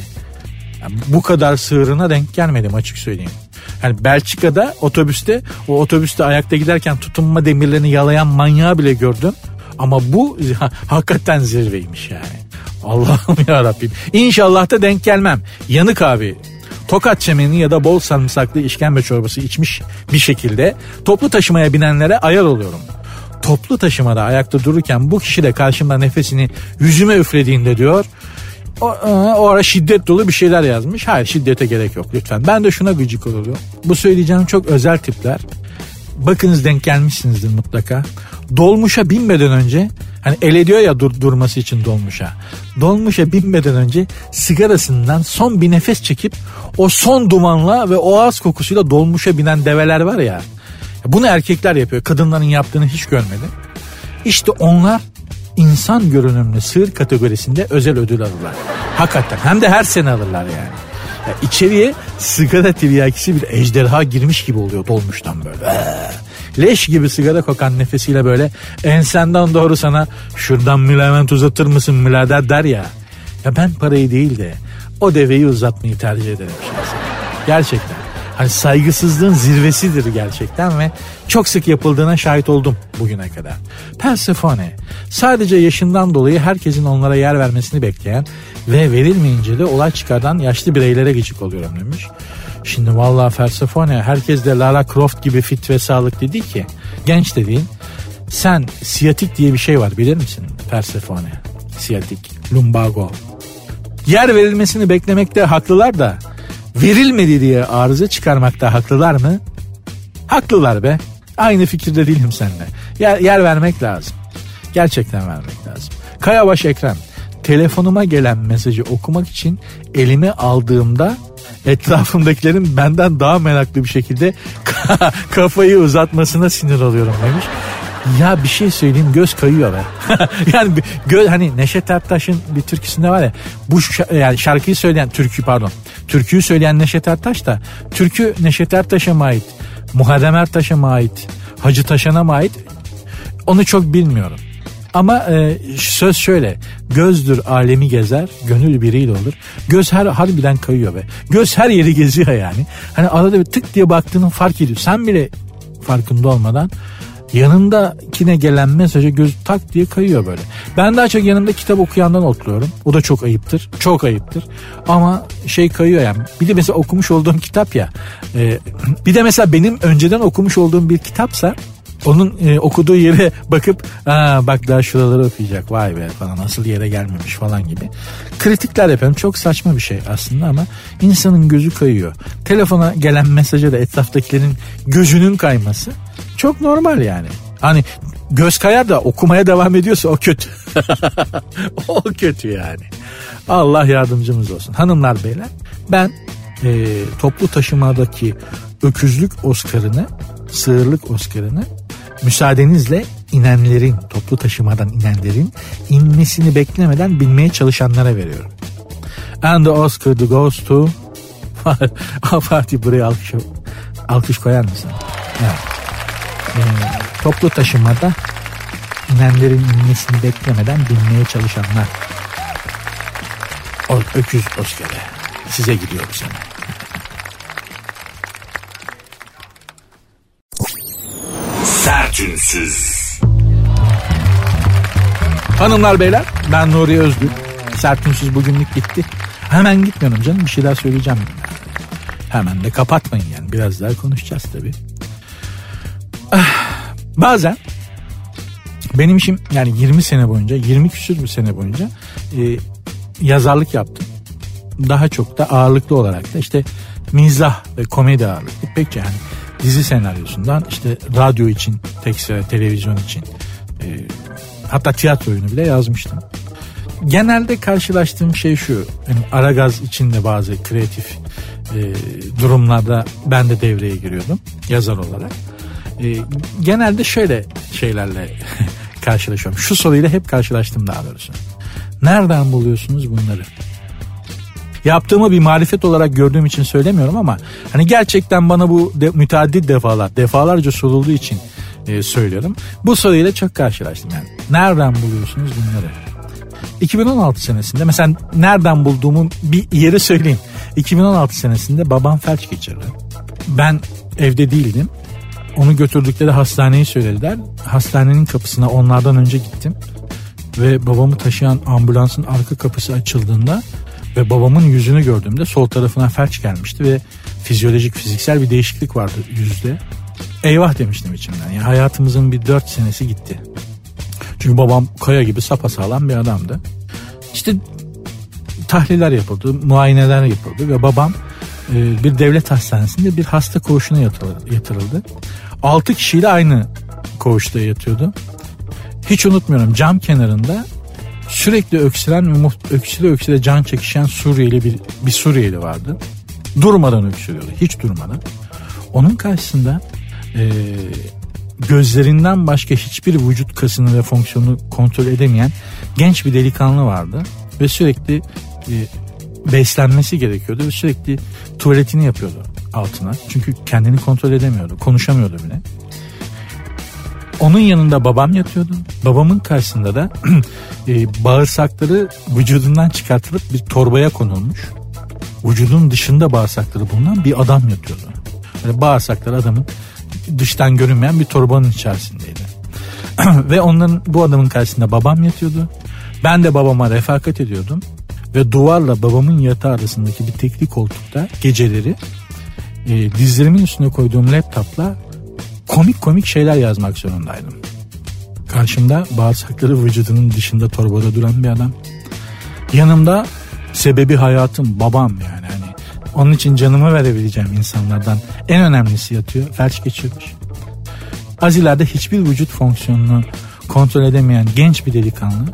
Yani bu kadar sığırına denk gelmedim açık söyleyeyim. Yani Belçika'da otobüste o otobüste ayakta giderken tutunma demirlerini yalayan manyağı bile gördüm. Ama bu hakikaten zirveymiş yani. Allah'ım ya Rabbim. İnşallah da denk gelmem. Yanık abi. Tokat çemeni ya da bol sarımsaklı işkembe çorbası içmiş bir şekilde toplu taşımaya binenlere ayar oluyorum. Toplu taşımada ayakta dururken bu kişi de karşımda nefesini yüzüme üflediğinde diyor o, o ara şiddet dolu bir şeyler yazmış. Hayır şiddete gerek yok lütfen. Ben de şuna gıcık oluyorum. Bu söyleyeceğim çok özel tipler. Bakınız denk gelmişsinizdir mutlaka. Dolmuşa binmeden önce hani el ediyor ya dur, durması için dolmuşa. Dolmuşa binmeden önce sigarasından son bir nefes çekip o son dumanla ve o ağız kokusuyla dolmuşa binen develer var ya. Bunu erkekler yapıyor. Kadınların yaptığını hiç görmedim. İşte onlar insan görünümlü sığır kategorisinde özel ödül alırlar. Hakikaten hem de her sene alırlar yani. Ya içeriye sigara tiryakisi bir ejderha girmiş gibi oluyor dolmuştan böyle. Ee, leş gibi sigara kokan nefesiyle böyle ensenden doğru sana şuradan mülament uzatır mısın mülader der ya. Ya ben parayı değil de o deveyi uzatmayı tercih ederim şahsen. Gerçekten. Hani saygısızlığın zirvesidir gerçekten ve çok sık yapıldığına şahit oldum bugüne kadar. Persephone sadece yaşından dolayı herkesin onlara yer vermesini bekleyen ve verilmeyince de olay çıkardan yaşlı bireylere gıcık oluyorum demiş. Şimdi vallahi Persephone herkes de Lara Croft gibi fit ve sağlıklı değil ki. Genç dediğin sen siyatik diye bir şey var bilir misin Persephone? Siyatik, lumbago. Yer verilmesini beklemekte haklılar da verilmedi diye arıza çıkarmakta haklılar mı? Haklılar be. Aynı fikirde değilim seninle. Yer, yer vermek lazım. Gerçekten vermek lazım. Kayabaş Ekrem. Telefonuma gelen mesajı okumak için elime aldığımda etrafımdakilerin benden daha meraklı bir şekilde kafayı uzatmasına sinir oluyorum demiş. Ya bir şey söyleyeyim göz kayıyor be. yani göz hani Neşet Ertaş'ın bir türküsünde var ya bu yani şarkıyı söyleyen türkü pardon. Türküyü söyleyen Neşet Ertaş da türkü Neşet Ertaş'a mı ait? Muharrem Ertaş'a mı ait? Hacı Taşan'a mı ait? Onu çok bilmiyorum. Ama e, söz şöyle. Gözdür alemi gezer, gönül biriyle olur. Göz her harbiden kayıyor be. Göz her yeri geziyor yani. Hani arada bir tık diye baktığının fark ediyor. Sen bile farkında olmadan yanındakine gelen mesaja göz tak diye kayıyor böyle. Ben daha çok yanımda kitap okuyandan otluyorum. O da çok ayıptır. Çok ayıptır. Ama şey kayıyor yani. Bir de mesela okumuş olduğum kitap ya. E, bir de mesela benim önceden okumuş olduğum bir kitapsa onun e, okuduğu yere bakıp Aa, bak daha şuraları okuyacak vay be falan nasıl yere gelmemiş falan gibi. Kritikler yapıyorum çok saçma bir şey aslında ama insanın gözü kayıyor. Telefona gelen mesaja da etraftakilerin gözünün kayması çok normal yani. Hani göz kayar da okumaya devam ediyorsa o kötü. o kötü yani. Allah yardımcımız olsun. Hanımlar beyler ben e, toplu taşımadaki öküzlük Oscar'ını, sığırlık Oscar'ını müsaadenizle inenlerin, toplu taşımadan inenlerin inmesini beklemeden binmeye çalışanlara veriyorum. And the Oscar goes to Fatih buraya alkış, alkış koyar mısın? Evet e, toplu taşımada inenlerin inmesini beklemeden binmeye çalışanlar. O, öküz Oscar'e size gidiyoruz hemen. Sertünsüz. Hanımlar beyler ben Nuri Özgür. Sertünsüz bugünlük gitti. Hemen gitmiyorum canım bir şeyler söyleyeceğim. Hemen de kapatmayın yani biraz daha konuşacağız tabii. Bazen benim işim yani 20 sene boyunca 20 küsür bir sene boyunca e, yazarlık yaptım. Daha çok da ağırlıklı olarak da işte mizah ve komedi ağırlıklı pek yani dizi senaryosundan işte radyo için, tekstile, televizyon için e, hatta tiyatro oyunu bile yazmıştım. Genelde karşılaştığım şey şu. Yani Aragaz içinde bazı kreatif e, durumlarda ben de devreye giriyordum yazar olarak. E, genelde şöyle şeylerle karşılaşıyorum. Şu soruyla hep karşılaştım daha doğrusu. Nereden buluyorsunuz bunları? Yaptığımı bir marifet olarak gördüğüm için söylemiyorum ama hani gerçekten bana bu de, müteaddit defalar, defalarca sorulduğu için e, söylüyorum. Bu soruyla çok karşılaştım yani. Nereden buluyorsunuz bunları? 2016 senesinde mesela nereden bulduğumu bir yeri söyleyeyim. 2016 senesinde babam felç geçirdi. Ben evde değildim. Onu götürdükleri hastaneyi söylediler. Hastanenin kapısına onlardan önce gittim. Ve babamı taşıyan ambulansın arka kapısı açıldığında ve babamın yüzünü gördüğümde sol tarafına felç gelmişti ve fizyolojik fiziksel bir değişiklik vardı yüzde. Eyvah demiştim içimden. Yani hayatımızın bir dört senesi gitti. Çünkü babam kaya gibi sapasağlam bir adamdı. İşte tahliller yapıldı, muayeneler yapıldı ve babam e, bir devlet hastanesinde bir hasta koğuşuna yatırıldı. 6 kişiyle aynı koğuşta yatıyordu. Hiç unutmuyorum cam kenarında sürekli öksüren öksüre öksüre can çekişen Suriyeli bir, bir Suriyeli vardı. Durmadan öksürüyordu hiç durmadan. Onun karşısında e, gözlerinden başka hiçbir vücut kasını ve fonksiyonu kontrol edemeyen genç bir delikanlı vardı. Ve sürekli e, beslenmesi gerekiyordu ve sürekli tuvaletini yapıyordu altına. Çünkü kendini kontrol edemiyordu, konuşamıyordu bile. Onun yanında babam yatıyordu. Babamın karşısında da e, bağırsakları vücudundan çıkartılıp bir torbaya konulmuş. Vücudun dışında bağırsakları bulunan bir adam yatıyordu. Yani bağırsakları adamın dıştan görünmeyen bir torbanın içerisindeydi. Ve onların bu adamın karşısında babam yatıyordu. Ben de babama refakat ediyordum. Ve duvarla babamın yatağı arasındaki bir tekli koltukta geceleri e, dizlerimin üstüne koyduğum laptopla komik komik şeyler yazmak zorundaydım. Karşımda bağırsakları vücudunun dışında torbada duran bir adam. Yanımda sebebi hayatım babam yani. Hani onun için canımı verebileceğim insanlardan en önemlisi yatıyor. Felç geçirmiş. Az ileride hiçbir vücut fonksiyonunu kontrol edemeyen genç bir delikanlı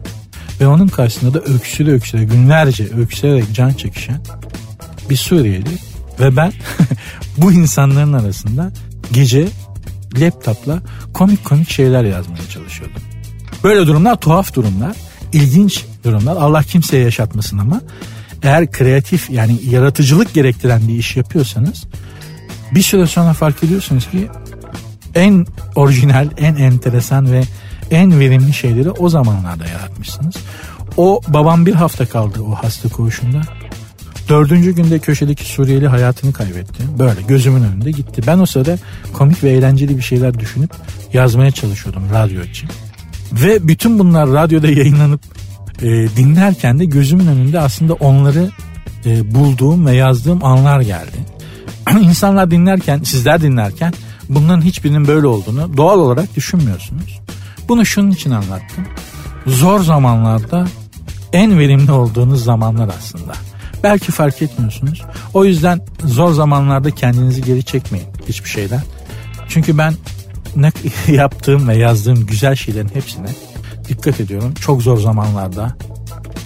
ve onun karşısında da öksüre öksüre günlerce öksürerek can çekişen bir Suriyeli ve ben bu insanların arasında gece laptopla komik komik şeyler yazmaya çalışıyordum. Böyle durumlar tuhaf durumlar, ilginç durumlar. Allah kimseye yaşatmasın ama eğer kreatif yani yaratıcılık gerektiren bir iş yapıyorsanız bir süre sonra fark ediyorsunuz ki en orijinal, en enteresan ve en verimli şeyleri o zamanlarda yaratmışsınız. O babam bir hafta kaldı o hasta koğuşunda. Dördüncü günde köşedeki Suriyeli hayatını kaybetti. Böyle gözümün önünde gitti. Ben o sırada komik ve eğlenceli bir şeyler düşünüp yazmaya çalışıyordum radyo için. Ve bütün bunlar radyoda yayınlanıp e, dinlerken de gözümün önünde aslında onları e, bulduğum ve yazdığım anlar geldi. İnsanlar dinlerken, sizler dinlerken bunların hiçbirinin böyle olduğunu doğal olarak düşünmüyorsunuz. Bunu şunun için anlattım. Zor zamanlarda en verimli olduğunuz zamanlar aslında. Belki fark etmiyorsunuz. O yüzden zor zamanlarda kendinizi geri çekmeyin hiçbir şeyden. Çünkü ben ne yaptığım ve yazdığım güzel şeylerin hepsine dikkat ediyorum. Çok zor zamanlarda,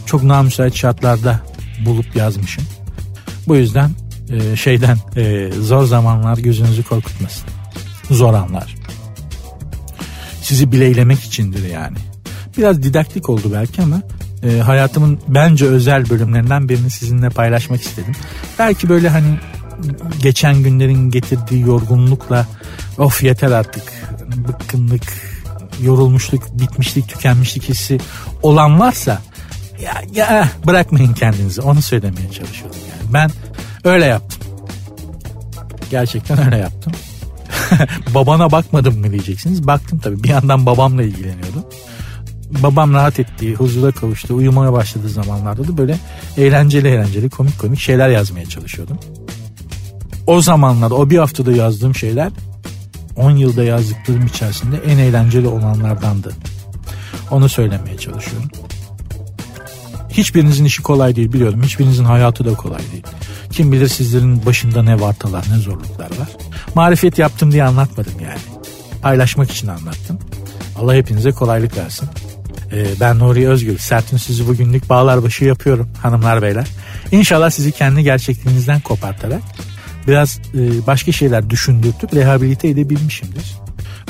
çok namüsait şartlarda bulup yazmışım. Bu yüzden e, şeyden e, zor zamanlar gözünüzü korkutmasın. Zor anlar. Sizi bileylemek içindir yani. Biraz didaktik oldu belki ama e, hayatımın bence özel bölümlerinden birini sizinle paylaşmak istedim. Belki böyle hani geçen günlerin getirdiği yorgunlukla of yeter artık bıkkınlık, yorulmuşluk, bitmişlik, tükenmişlik hissi olan varsa ya, ya bırakmayın kendinizi onu söylemeye çalışıyorum yani. Ben öyle yaptım. Gerçekten öyle yaptım. Babana bakmadım mı diyeceksiniz. Baktım tabii bir yandan babamla ilgileniyordum babam rahat ettiği, huzura kavuştuğu, uyumaya başladığı zamanlarda da böyle eğlenceli eğlenceli, komik komik şeyler yazmaya çalışıyordum. O zamanlarda, o bir haftada yazdığım şeyler 10 yılda yazdıklarım içerisinde en eğlenceli olanlardandı. Onu söylemeye çalışıyorum. Hiçbirinizin işi kolay değil biliyorum. Hiçbirinizin hayatı da kolay değil. Kim bilir sizlerin başında ne vartalar ne zorluklar var. Marifet yaptım diye anlatmadım yani. Paylaşmak için anlattım. Allah hepinize kolaylık versin. Ee, ben Nuri Özgül. Sertin sizi bugünlük bağlar başı yapıyorum hanımlar beyler. İnşallah sizi kendi gerçekliğinizden kopartarak biraz e, başka şeyler düşündürtüp rehabilite edebilmişimdir.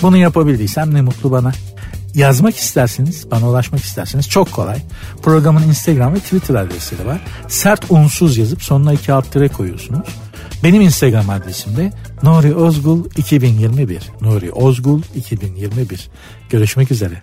Bunu yapabildiysem ne mutlu bana. Yazmak isterseniz, bana ulaşmak isterseniz çok kolay. Programın Instagram ve Twitter adresi de var. Sert unsuz yazıp sonuna iki alt tire koyuyorsunuz. Benim Instagram adresim de Nuri Ozgul 2021. Nuri Ozgul 2021. Görüşmek üzere.